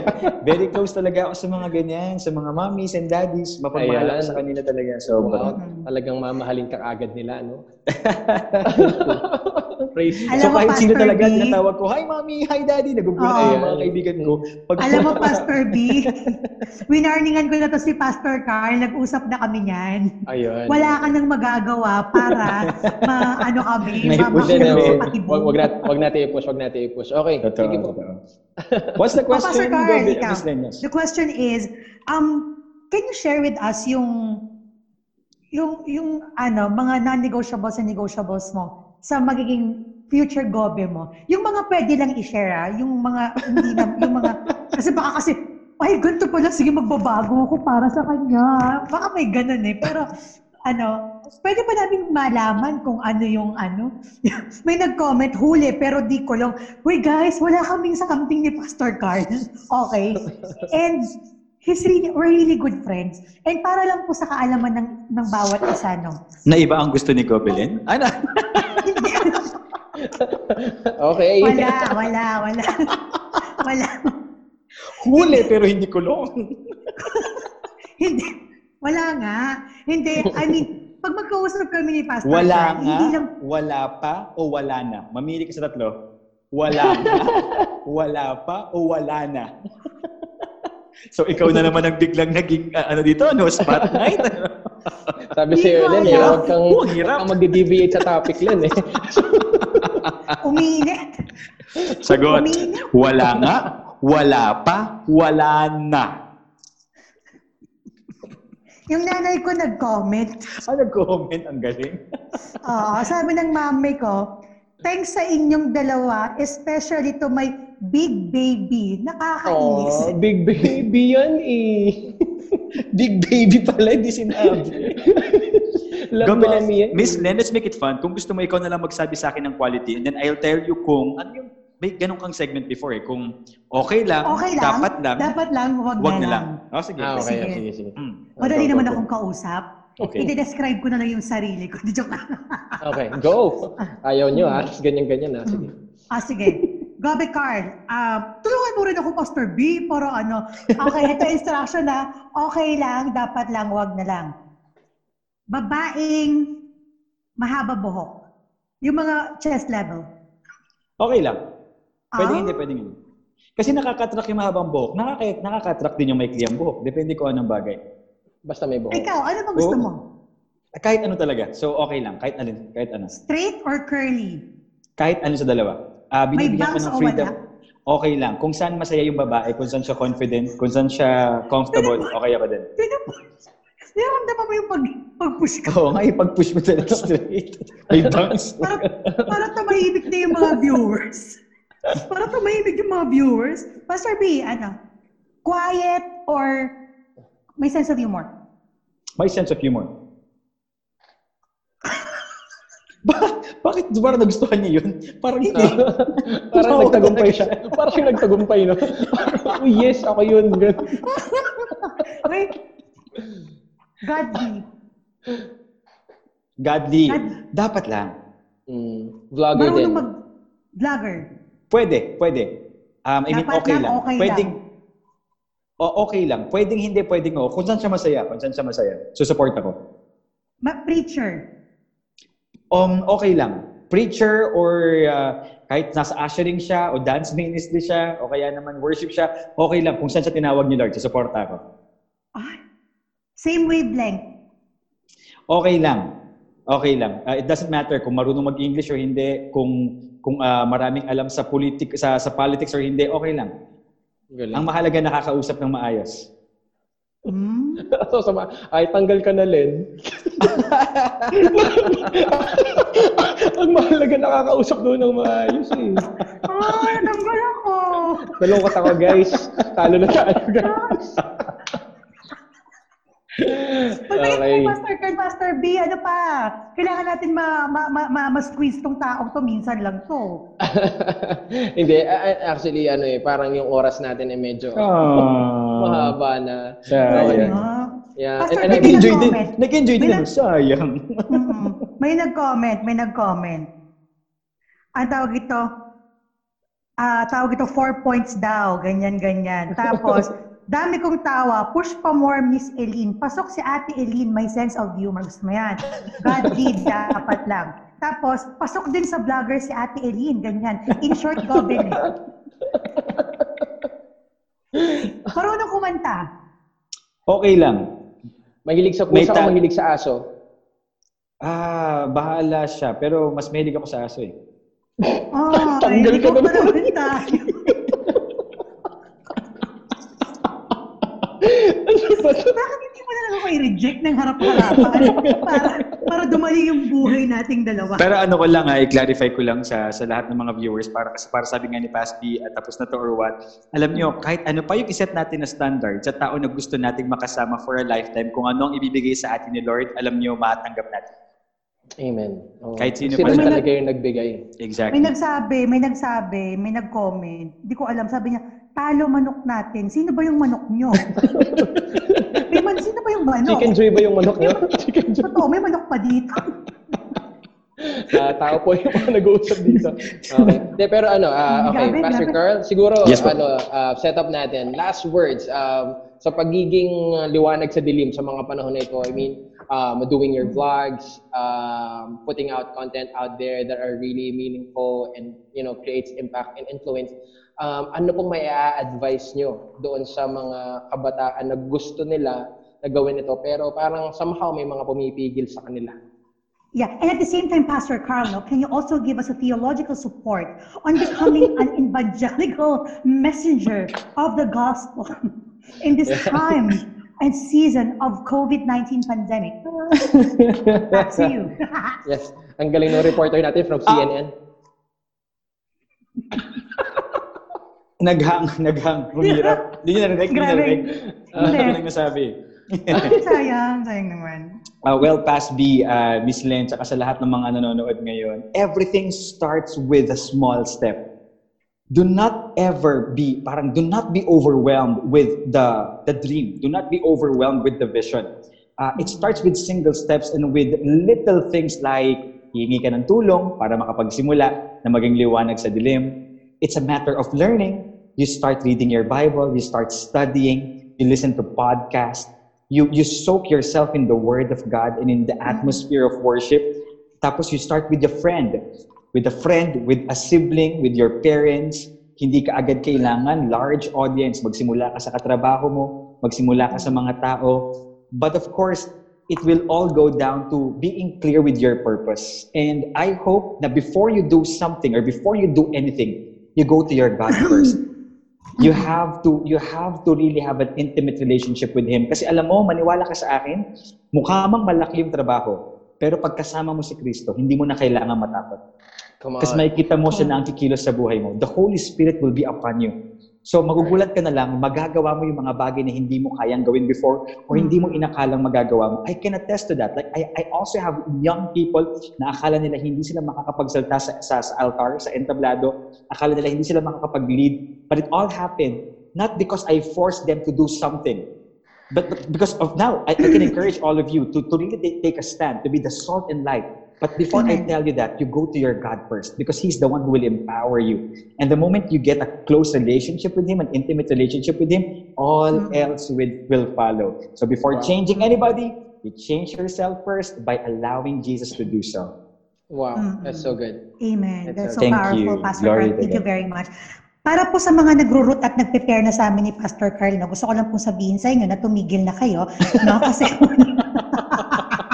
S5: [laughs]
S4: Very close talaga ako sa mga ganyan, sa mga mommies and daddies. Mapagmahal ako sa kanila talaga. So,
S5: wow. Talagang mamahalin ka agad nila, no? [laughs] Praise
S3: Alam
S4: so
S3: mo,
S4: kahit sino
S3: Pastor
S4: talaga
S3: B.
S4: tinatawag ko, Hi, Mami! Hi, Daddy! Nagugulat yung mga kaibigan ko. Pag,
S3: Alam mo, [laughs] Pastor B, [laughs] winarningan ko na to si Pastor Carl. Nag-usap na kami niyan.
S5: Ayun.
S3: Wala ka nang magagawa para ma, ano kami,
S4: May
S3: ma-
S4: push
S5: Hindi,
S3: makulong
S5: no.
S3: sa
S5: Wag,
S3: patibong.
S5: wag, nat, wag natin i-push, wag natin i-push. Okay,
S4: Totoo,
S5: sige po.
S4: totoo. What's the
S3: Oh, Pastor
S4: question?
S3: Carl, ikaw. The question is, um, can you share with us yung yung yung ano, mga non-negotiables and negotiables mo sa magiging future gobe mo. Yung mga pwede lang i-share, ah, yung mga hindi na, [laughs] yung mga kasi baka kasi ay, ganito pala, sige, magbabago ako para sa kanya. Baka may ganun eh. Pero, ano, pwede pa namin malaman kung ano yung ano. [laughs] may nag-comment, huli, pero di ko lang, Uy guys, wala kaming sa camping ni Pastor Carl. [laughs] okay. And he's really, we're really good friends. And para lang po sa kaalaman ng, ng bawat isa, no?
S4: Na iba ang gusto ni Gobelin? Ano? [laughs]
S5: Okay.
S3: Wala, wala, wala. [laughs] wala.
S4: Huli pero hindi kulong. [laughs]
S3: Hindi. Wala nga. Hindi. I mean, pag magkausap kami ni Pastor
S4: Wala
S3: Carl,
S4: nga,
S3: hindi lang,
S4: wala pa, o wala na. Mamili ka sa tatlo. Wala nga, wala pa, o wala na. So ikaw na naman ang biglang naging, uh, ano dito, no, spotlight. [laughs]
S5: Sabi si Erlen, eh, huwag kang,
S4: Oh,
S5: kang magde-deviate sa topic Len eh. [laughs]
S3: umiinit.
S4: Sagot,
S3: Umiinit.
S4: wala nga, wala pa, wala na.
S3: Yung nanay ko nag-comment.
S4: Ah, nag-comment, ang galing.
S3: Oo, sabi ng mami ko, thanks sa inyong dalawa, especially to my big baby. Nakakainis.
S5: Oh, big baby yan eh. [laughs]
S4: Big baby pala, hindi sinabi. [laughs]
S5: Mommy yan.
S4: Miss Len, let's make it fun. Kung gusto mo, ikaw na lang magsabi sa akin ng quality and then I'll tell you kung, ano yung, may ganun kang segment before eh, kung okay lang,
S3: Okay lang.
S4: dapat lang,
S3: Dapat lang, wag,
S4: wag
S3: na
S4: na
S3: lang.
S4: lang. Oh, sige.
S5: Ah, okay.
S3: Sige.
S5: Sige, sige.
S4: Mm.
S3: Madali
S5: Go,
S3: naman
S5: go,
S3: akong kausap.
S4: Okay.
S3: I-describe ko na lang yung sarili ko. Di [laughs] joke lang.
S5: Okay, go. Ayaw nyo ah. Ganyan-ganyan ah. Sige.
S3: ah, sige. Gabi Carl, ah, tulungan mo rin ako, Pastor B, para ano. Okay, ito instruction na, okay lang, dapat lang, wag na lang. Babaeng mahaba buhok. Yung mga chest level.
S4: Okay lang. Pwede
S3: Ah.
S4: hindi, pwede hindi. Kasi nakakatrack yung mahabang buhok. Nakaka nakakatrack din yung maikli ang buhok. Depende ko anong bagay.
S5: Basta may buhok.
S3: Ikaw, ano ba gusto
S4: Oo.
S3: mo?
S4: Kahit ano talaga. So, okay lang. Kahit alin. Kahit ano.
S3: Straight or curly?
S4: Kahit ano sa dalawa.
S3: May
S4: binibigyan ko ng
S3: o
S4: freedom.
S3: wala?
S4: Okay lang. Kung saan masaya yung babae, kung saan siya confident, kung saan siya comfortable, okay ako din.
S3: Niramdaman mo yung pag, pag-push ka.
S4: Oo, nga ipag-push mo talaga straight. May bangs. [laughs]
S3: Para, para tumahimik na yung mga viewers. Para tumahimik yung mga viewers. Pastor B, ano? Quiet or may sense of humor?
S4: May sense of humor. Ba- bakit parang nagustuhan niya yun? Parang hindi. [laughs]
S5: Parang
S4: Oo,
S5: nagtagumpay siya. Parang nagtagumpay, no? oh, yes, ako yun.
S3: Wait. Godly.
S4: Godly.
S3: God-
S4: Dapat lang.
S5: Mm, vlogger din.
S3: Marunong mag-vlogger.
S4: Pwede, pwede. Um, I mean,
S3: Dapat
S4: okay
S3: lang,
S4: lang.
S3: okay
S4: Pwedeng, O, okay lang. Pwedeng hindi, pwedeng oo. Kung saan siya masaya, kung saan siya masaya. Susupport ako.
S3: Ma- preacher.
S4: Um, okay lang. Preacher or uh, kahit nasa ushering siya o dance ministry siya o kaya naman worship siya, okay lang. Kung saan siya tinawag ni Lord, susuporta ako.
S3: Ah, same wavelength.
S4: Okay lang. Okay lang. Uh, it doesn't matter kung marunong mag-English o hindi, kung kung uh, maraming alam sa politik sa sa politics or hindi, okay lang.
S5: Galing.
S4: Ang mahalaga nakakausap ng maayos.
S3: Hmm? [laughs]
S5: so, sama, ay, tanggal ka na, Len. [laughs] Nakakausap doon ng maayos eh.
S3: Ay, natanggal ako.
S5: Nalungkot ako, guys. Talo na tayo, guys.
S3: Pagdating
S5: Okay.
S3: kay Pastor Kern, Pastor B, ano pa? Kailangan natin ma, ma, ma, ma, ma-squeeze tong taong to. Minsan lang to. [laughs]
S5: Hindi, actually, ano eh, parang yung oras natin ay medyo
S4: Ah. [laughs]
S5: mahaba na.
S4: Sayang.
S3: Ano?
S5: Yeah,
S3: Pastor,
S5: and, and I
S4: Nag-enjoy din. Nag-enjoy din. Sayang.
S3: May nag-comment, may nag-comment. Ang tawag ito, ah tawag ito, four points daw, ganyan, ganyan. [laughs] Tapos, dami kong tawa, push pa more, Miss Eileen. Pasok si Ate Eileen, may sense of humor. Gusto mo yan? God [laughs] did, dapat lang. Tapos, pasok din sa vlogger si Ate Eileen, ganyan. In short, gobin eh. [laughs] Marunong kumanta.
S4: Okay lang.
S5: mahilig sa pusa
S4: ta-
S5: o mahilig sa aso?
S4: Ah, bahala siya. Pero mas mahilig ako sa aso eh.
S3: Oh,
S5: Tanggal ka
S3: ikaw
S5: na
S3: naman tayo. Bakit hindi mo na lang ako i-reject ng harap-harapan para, para dumali yung buhay nating dalawa?
S4: Pero ano ko lang ha, i-clarify ko lang sa sa lahat ng mga viewers para kasi para sabi nga ni Paspi at tapos na to or what. Alam nyo, kahit ano pa yung iset natin na standard sa tao na gusto nating makasama for a lifetime, kung ano ang ibibigay sa atin ni Lord, alam nyo, matanggap natin.
S5: Amen. Oh.
S4: Kahit sino
S5: Sila
S3: pa-
S5: talaga yung nagbigay.
S4: Exactly.
S3: May nagsabi, may nagsabi, may nag-comment. Hindi ko alam. Sabi niya, talo manok natin. Sino ba yung manok nyo? [laughs] may man, sino ba yung manok?
S5: Chicken joy ba yung manok niya? Chicken joy.
S3: Totoo, may manok pa dito. [laughs]
S5: Ah, tao po yung mga nag-uusap dito. [laughs] Okay. De, pero ano, ah, okay,
S3: Grabe,
S5: Pastor
S3: grabe.
S5: Carl, siguro
S4: Yes,
S5: ano, ah, setup natin. Last words um, sa pagiging liwanag sa dilim sa mga panahon na ito. I mean, um, doing your vlogs, um, putting out content out there that are really meaningful and you know creates impact and influence. Um, ano pong may advice nyo doon sa mga kabataan na gusto nila na gawin ito pero parang somehow may mga pumipigil sa kanila?
S3: Yeah, and at the same time, Pastor Carlo, can you also give us a theological support on becoming an [laughs] evangelical messenger of the gospel in this time and season of COVID-19 pandemic? [laughs] Back to you. [laughs]
S5: Yes. Ang galing ng reporter natin from CNN.
S4: Naghang, naghang, humirap. Hindi niyo narinig, hindi
S3: Grabe.
S4: narinig. Ano
S3: Hindi.
S4: ko lang nasabi.
S3: sayang, sayang naman.
S4: Uh, well, past B, uh, Miss Len, tsaka sa lahat ng mga nanonood ngayon, everything starts with a small step. Do not ever be, parang do not be overwhelmed with the, the dream. Do not be overwhelmed with the vision. Uh, it starts with single steps and with little things like hihingi ka ng tulong para makapagsimula na maging liwanag sa dilim. It's a matter of learning. You start reading your Bible, you start studying, you listen to podcasts, you, you soak yourself in the Word of God and in the atmosphere of worship. Tapos you start with a friend. With a friend, with a sibling, with your parents. Hindi ka agad kailangan large audience. Magsimula ka sa katrabaho mo, magsimula ka sa mga tao. But of course, it will all go down to being clear with your purpose. And I hope that before you do something or before you do anything, you go to your God [coughs] first. You have to you have to really have an intimate relationship with him kasi alam mo maniwala ka sa akin mukha mang malaki yung trabaho pero pagkasama mo si Kristo hindi mo na kailangan matakot
S2: Come on.
S4: kasi makikita mo siya na ang kikilos sa buhay mo. The Holy Spirit will be upon you. So magugulat ka na lang magagawa mo yung mga bagay na hindi mo kayang gawin before or hindi mo inakalang magagawa mo. I can attest to that. Like I, I also have young people na akala nila hindi sila makakapagsalta sa, sa, sa altar sa entablado. Akala nila hindi sila makakapag-lead. But it all happened not because I forced them to do something but, but because of now I, I can [laughs] encourage all of you to, to really ta- take a stand to be the salt and light but before I tell you that you go to your God first because he's the one who will empower you and the moment you get a close relationship with him an intimate relationship with him all
S3: Mhm.
S4: else will, will follow so before
S2: Wow.
S4: changing anybody you change yourself first by allowing Jesus to do so
S2: Wow,
S3: Mm-mm.
S2: that's so good.
S3: Amen. That's so
S4: Thank
S3: powerful,
S4: you.
S3: Pastor
S4: Glory
S3: Carl. Thank you very much. Para po sa mga nagro-root at nag-prepare na sa amin ni Pastor Carl, no, gusto ko lang po sabihin sa inyo na tumigil na kayo. No? Kasi, [laughs]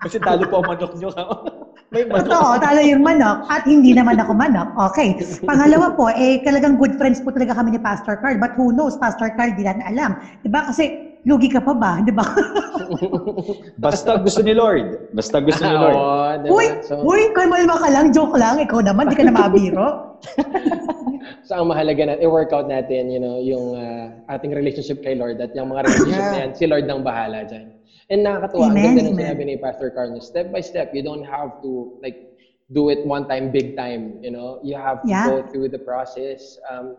S4: kasi talo po ang manok nyo [laughs] may
S3: totoo, talo yung manok at hindi naman ako manok. Okay. Pangalawa po, eh, talagang good friends po talaga kami ni Pastor Carl. But who knows, Pastor Carl, di natin alam. Diba? Kasi, lugi ka pa ba? Diba? [laughs]
S4: basta gusto ni Lord basta gusto ni Lord
S2: Oo, diba?
S3: Uy,
S2: So,
S3: uy, kalma ka lang, joke lang. Ikaw naman, di ka na mabiro. [laughs]
S2: so ang mahalaga na i-workout natin, you know, yung ah, ating relationship kay Lord at yung mga relationship
S4: Yeah.
S2: na yan, si Lord nang bahala dyan. And nakakatuwa, ang
S3: Amen,
S2: ganda ng sinabi ni Pastor Carl, step by step, you don't have to like do it one time, big time, you know? You have to
S3: Yeah.
S2: go through the process. Um,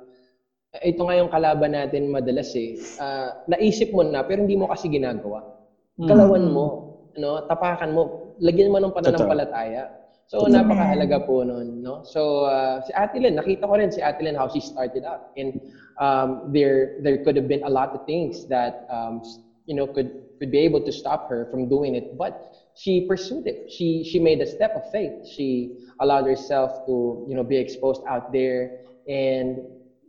S2: ito nga yung kalaban natin madalas eh. Ah, naisip mo na, pero hindi mo kasi ginagawa. Galawan mo, no? tapakan mo, lagyan mo ng pananampalataya. So,
S3: Amen.
S2: napakahalaga po nun, no? So, uh, si Ate Lynn, nakita ko rin si Ate Lynn how she started out. And um, there there could have been a lot of things that, um, you know, could could be able to stop her from doing it. But she pursued it. She she made a step of faith. She allowed herself to, you know, be exposed out there and,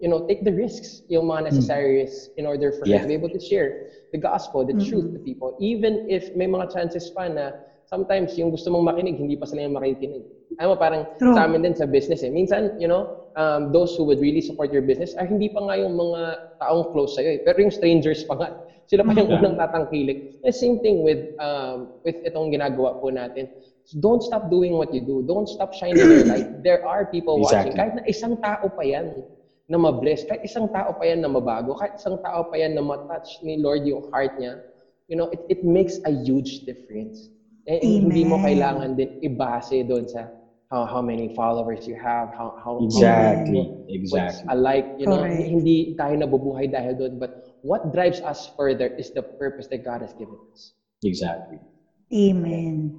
S2: you know, take the risks, yung mga necessary risks in order for her
S4: Yeah.
S2: to be able to share the gospel, the truth to people. Even if may mga chances pa na sometimes yung gusto mong makinig, hindi pa sila yung makikinig. Alam mo, parang
S3: True.
S2: sa amin din sa business eh. Minsan, you know, um, those who would really support your business ay hindi pa nga yung mga taong close sa'yo eh. Pero yung strangers pa nga. Sila pa yung
S4: Yeah.
S2: unang tatangkilik. The same thing with um, with itong ginagawa po natin. Don't stop doing what you do. Don't stop shining your light. [clears throat] There are people watching.
S4: Exactly.
S2: Kahit na isang tao pa yan na ma-bless, kahit isang tao pa yan na mabago, kahit isang tao pa yan na ma-touch ni Lord yung heart niya, you know, it, it makes a huge difference. Eh, hindi mo kailangan din ibase doon sa how, how many followers you have, how, how,
S4: exactly
S2: what's
S4: exactly
S2: alike, you know,
S3: Correct.
S2: hindi tayo nabubuhay dahil doon, but what drives us further is the purpose that God has given us.
S4: exactly
S3: Amen.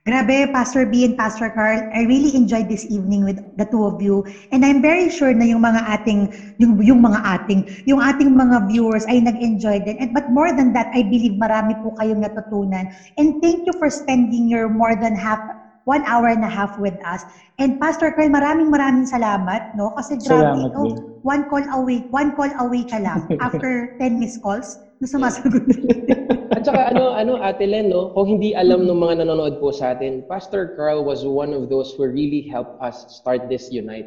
S3: Grabe, Pastor B and Pastor Carl, I really enjoyed this evening with the two of you. And I'm very sure na yung mga ating, yung, yung mga ating, yung ating mga viewers ay nag-enjoy din. And, but more than that, I believe marami po kayong natutunan. And thank you for spending your more than half, one hour and a half with us. And Pastor Carl, maraming maraming salamat, no? Kasi grabe,
S4: Salamat din.
S3: one call away, one call away ka lang [laughs] after 10 missed calls na sumasagot. [laughs]
S2: At saka ano, ano, Ate Len, no? Kung hindi alam ng mga nanonood po sa atin, Pastor Carl was one of those who really helped us start this Unite.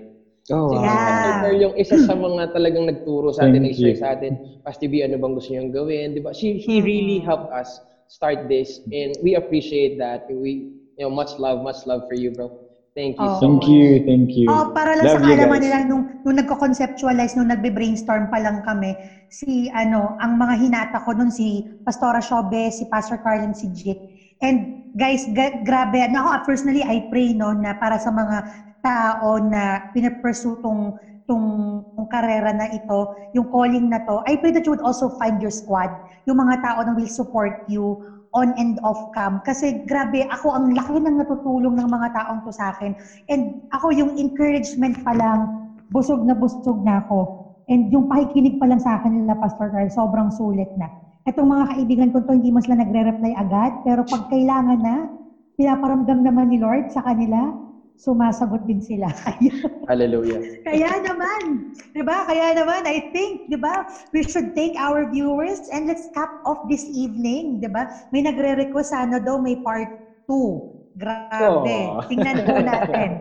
S4: oh wow.
S3: Yeah.
S2: Pastor Carl yung isa sa mga [laughs] talagang nagturo sa atin,
S4: Thank
S2: nag-share sa atin, Pastor B, ano bang gusto niyang gawin, di ba? She, he really helped us start this and we appreciate that. We, you know, much love, much love for you, bro. Thank you
S3: Oh.
S2: so
S4: Thank
S2: much.
S4: you, thank you.
S3: Oh, para lang
S4: Love
S3: sa kaalaman nila, nung, nung nagko-conceptualize, nung nagbe-brainstorm pa lang kami, si, ano, ang mga hinata ko nun, si Pastora Shobe, si Pastor Carl, and si Jit. And guys, ga- grabe, na ako personally, I pray, no, na para sa mga tao na pinapursue tong, tong, tong karera na ito, yung calling na to, I pray that you would also find your squad, yung mga tao na will support you, on and off cam. Kasi grabe, ako ang laki ng natutulong ng mga taong to sa akin. And ako yung encouragement pa lang, busog na busog na ako. And yung pakikinig pa lang sa akin nila, Pastor Carl, sobrang sulit na. Itong mga kaibigan ko to, hindi mas lang nagre-reply agad, pero pag kailangan na, pinaparamdam naman ni Lord sa kanila, sumasagot din sila. [laughs]
S2: Hallelujah.
S3: kaya naman, 'di ba? Kaya naman I think, 'di ba? We should thank our viewers and let's cap off this evening, 'di ba? May nagre-request sana daw may part 2. Grabe.
S4: Aw.
S3: Tingnan po [laughs] natin.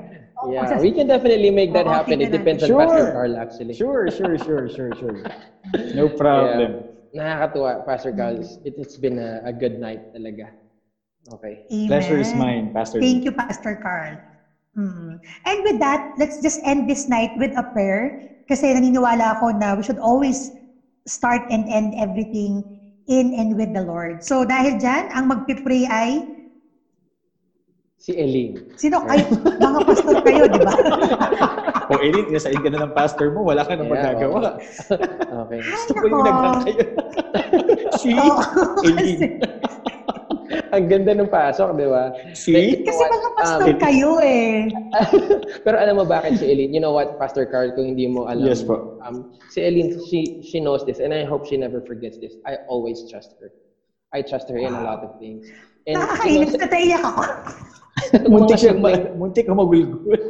S2: Yeah, we can definitely make that
S3: Oo,
S2: happen. It depends on
S4: natin.
S2: Pastor
S4: Sure.
S2: Carl actually.
S4: Sure, sure, sure, sure, sure. No problem.
S2: Nakakatuwa, Pastor Carl. It, it's been a, a good night talaga. Okay.
S3: Amen.
S4: Pleasure is mine, Pastor.
S3: Thank you, Pastor Carl. Mm. And with that, let's just end this night with a prayer. Kasi naniniwala ako na we should always start and end everything in and with the Lord. So dahil dyan, ang magpipray ay,
S2: Si Eileen.
S3: sino ay, mga pastor kayo, di ba?
S4: Kung [laughs] Eileen, inasain ka na ng pastor mo, wala ka nang
S2: Yeah,
S4: magagawa.
S2: Okay.
S4: Gusto ko yung nagdang kayo. [laughs] See?
S3: Oo.
S4: Eileen. [laughs]
S2: Ang ganda ng pasok, di ba?
S4: See?
S3: Kasi mga pastor
S2: Um,
S3: kayo eh. [laughs]
S2: Pero alam mo bakit si Eileen? You know what, Pastor Carl, kung hindi mo alam.
S4: Yes po.
S2: Um, si Eileen, she, she knows this and I hope she never forgets this. I always trust her. I trust her in a lot of things. And, you know,
S3: Nakakainis na taiyak ako. [laughs]
S4: Muntik
S2: mga
S4: siya,
S2: simpleng, [laughs]
S4: muntik ka magulgul.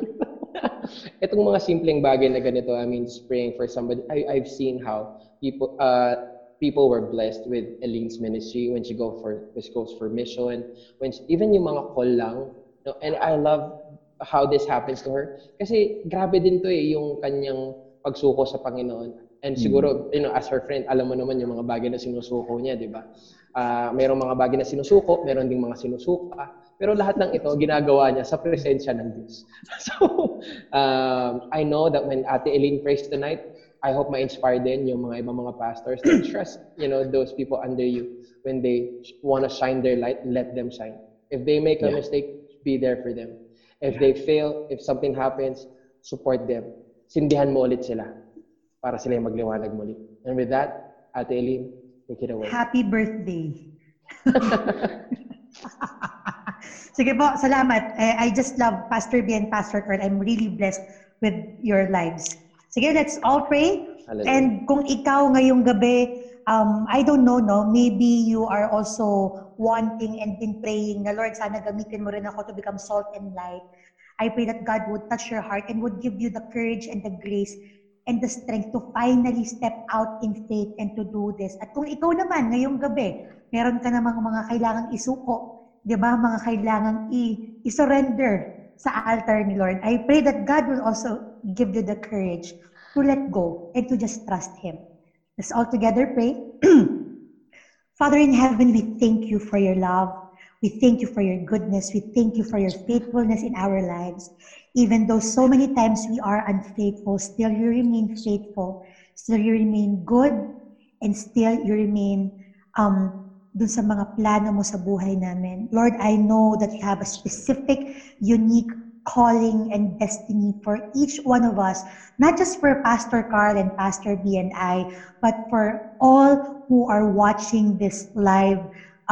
S2: itong mga simpleng bagay na ganito, I mean, praying for somebody. I, I've seen how people, uh, people were blessed with Eileen's ministry when she go for, when she goes for mission, when she, even yung mga call lang. No, and I love how this happens to her. Kasi grabe din to eh, yung kanyang pagsuko sa Panginoon. And siguro, you know, as her friend, alam mo naman yung mga bagay na sinusuko niya, di ba? Ah, mayroong mga bagay na sinusuko, meron ding mga sinusuka. Pero lahat ng ito, ginagawa niya sa presensya ng Diyos. [laughs] So, um, I know that when Ate Eileen prays tonight, I hope ma-inspire din yung mga ibang mga pastors to [clears throat] trust, you know, those people under you. When they want to shine their light, let them shine. If they make a
S4: Yeah.
S2: mistake, be there for them. If they fail, if something happens, support them. Sindihan mo ulit sila para sila yung magliwanag muli. And with that, Ate Eileen, take it away.
S3: Happy birthday. [laughs] [laughs] Sige po, salamat. Eh, I just love Pastor B and Pastor Kurt. I'm really blessed with your lives. Sige, let's all pray.
S2: Hallelujah.
S3: And kung ikaw ngayong gabi, um, I don't know, no, maybe you are also wanting and been praying na, Lord, sana gamitin mo rin ako to become salt and light. I pray that God would touch your heart and would give you the courage and the grace and the strength to finally step out in faith and to do this. At kung ikaw naman ngayong gabi, meron ka namang mga kailangang isuko, di ba? Mga kailangang i- i-surrender sa altar ni Lord. I pray that God will also give you the courage to let go and to just trust Him. Let's all together pray. [clears throat] Father in heaven, we thank you for your love. We thank you for your goodness. We thank you for your faithfulness in our lives. Even though so many times we are unfaithful, still you remain faithful. Still you remain good. And still you remain um, dun sa mga plano mo sa buhay namin. Lord, I know that you have a specific, unique calling and destiny for each one of us, not just for Pastor Carl and Pastor B and I, but for all who are watching this live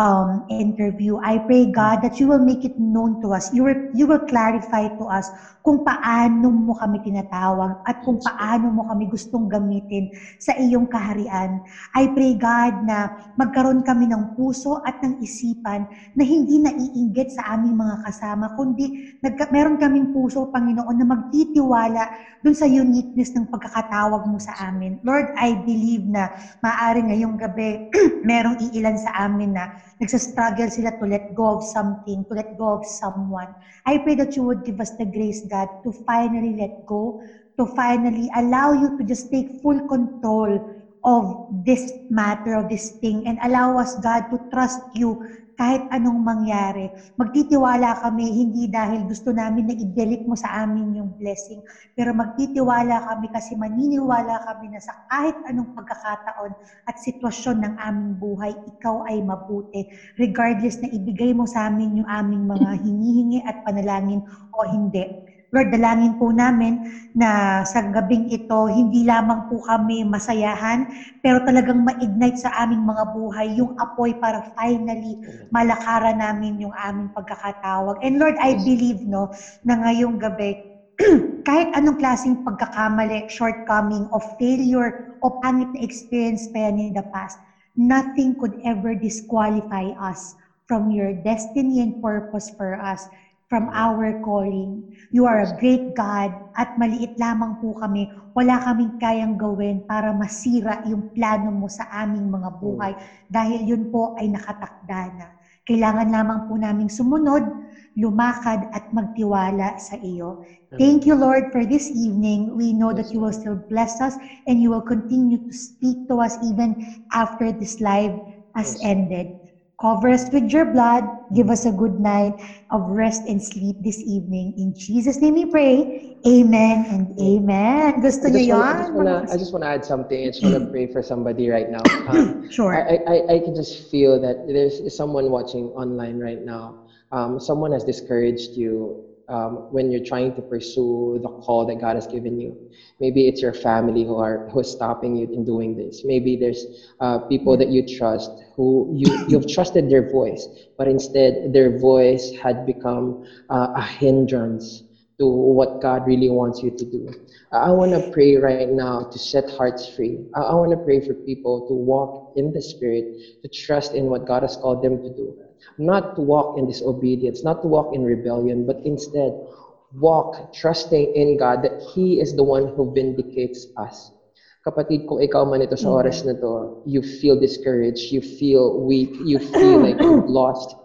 S3: um, interview. I pray, God, that you will make it known to us. You will, you will clarify to us kung paano mo kami tinatawag at kung paano mo kami gustong gamitin sa iyong kaharian. I pray, God, na magkaroon kami ng puso at ng isipan na hindi naiinggit sa aming mga kasama, kundi nagka, meron kaming puso, Panginoon, na magtitiwala dun sa uniqueness ng pagkakatawag mo sa amin. Lord, I believe na maaari ngayong gabi, [clears throat] merong iilan sa amin na nagsastruggle sila to let go of something, to let go of someone. I pray that you would give us the grace, God, to finally let go, to finally allow you to just take full control of this matter, of this thing, and allow us, God, to trust you kahit anong mangyari. Magtitiwala kami hindi dahil gusto namin na ibalik mo sa amin yung blessing, pero magtitiwala kami kasi maniniwala kami na sa kahit anong pagkakataon at sitwasyon ng aming buhay, ikaw ay mabuti. Regardless na ibigay mo sa amin yung aming mga [laughs] hinihingi at panalangin o hindi. Lord, dalangin po namin na sa gabing ito, hindi lamang po kami masayahan, pero talagang ma-ignite sa aming mga buhay yung apoy para finally malakaran namin yung aming pagkakatawag. And Lord, I believe no, na ngayong gabi, [clears throat] kahit anong klaseng pagkakamali, shortcoming, of failure, o pangit na experience pa yan in the past, nothing could ever disqualify us from your destiny and purpose for us from our calling. You are a great God at maliit lamang po kami. Wala kaming kayang gawin para masira yung plano mo sa aming mga buhay dahil yun po ay nakatakda na. Kailangan lamang po naming sumunod, lumakad at magtiwala sa iyo. Thank you, Lord, for this evening. We know that you will still bless us and you will continue to speak to us even after this live has ended. Cover us with your blood. Give us a good night of rest and sleep this evening. In Jesus' name we pray. Amen and amen. Gusto
S2: I just
S3: niyo
S2: wanna- I
S3: yan?
S2: just wanna, I just want to add something. I just want to pray for somebody right now. [clears throat] Um,
S3: Sure.
S2: I, I, I can just feel that there's someone watching online right now. Um, someone has discouraged you um, when you're trying to pursue the call that God has given you. Maybe it's your family who are who is stopping you in doing this. Maybe there's uh, people that you trust who you you've trusted their voice, but instead their voice had become uh, a hindrance to what God really wants you to do. I want to pray right now to set hearts free. I, I want to pray for people to walk in the Spirit, to trust in what God has called them to do. Not to walk in disobedience, not to walk in rebellion, but instead walk trusting in God that He is the one who vindicates us. Kapatid, kung ikaw man ito sa mm-hmm. oras na to, you feel discouraged, you feel weak, you feel like you've [clears throat] lost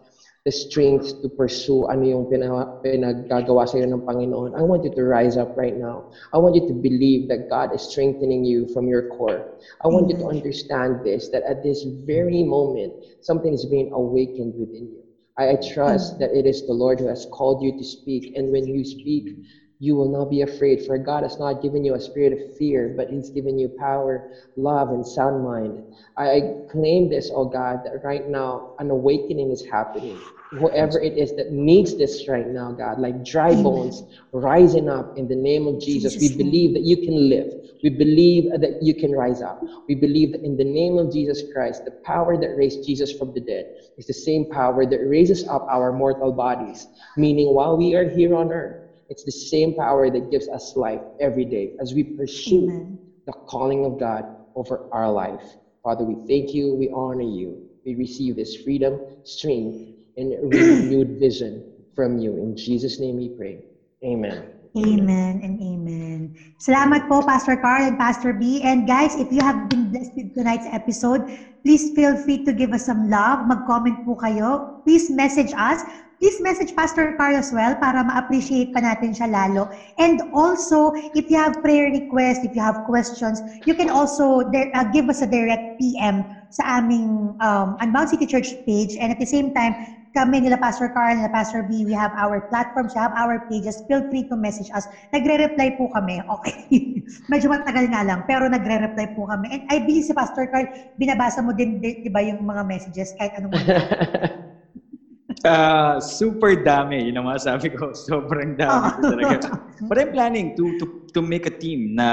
S2: the strength to pursue ano yung pina- pinaggagawa sa iyo ng Panginoon. I want you to rise up right now. I want you to believe that God is strengthening you from your core. I want you to mm-hmm. understand this, that at this very moment, something is being awakened within you. I, I trust mm-hmm. that it is the Lord who has called you to speak. And when you speak, you will not be afraid. For God has not given you a spirit of fear, but He's given you power, love, and sound mind. I, claim this, oh God, that right now an awakening is happening. Whoever it is that needs this right now, God, like dry bones rising up in the name of Jesus. We
S3: Jesus'
S2: believe that you can live. We believe that you can rise up. We believe that in the name of Jesus Christ, the power that raised Jesus from the dead is the same power that raises up our mortal bodies. Meaning, while we are here on earth, it's the same power that gives us life every day as we pursue
S3: Amen.
S2: the calling of God over our life. Father, we thank you, we honor you. We receive this freedom, strength, and [clears throat] renewed vision from you. In Jesus' name we pray. Amen.
S3: Amen and amen. Salamat po, Pastor Carl and Pastor B. And guys, if you have been blessed with tonight's episode, please feel free to give us some love. Mag-comment po kayo. Please message us. Please message Pastor Carl as well para ma-appreciate pa natin siya lalo. And also, if you have prayer requests, if you have questions, you can also uh, give us a direct PM sa aming um, Unbound City Church page. And at the same time, kami nila Pastor Carl, nila Pastor B, we have our platforms, we have our pages. Feel free to message us. Nagre-reply po kami. [laughs] Okay. Medyo matagal nga lang, pero nagre-reply po kami. And I believe si Pastor Carl, binabasa mo din, di, di ba, yung mga messages kahit anong [laughs]
S4: Ah, super dami. Yun ang masasabi ko. [laughs] Sobrang dami ko talaga. [laughs] But I'm planning to, to, to make a team na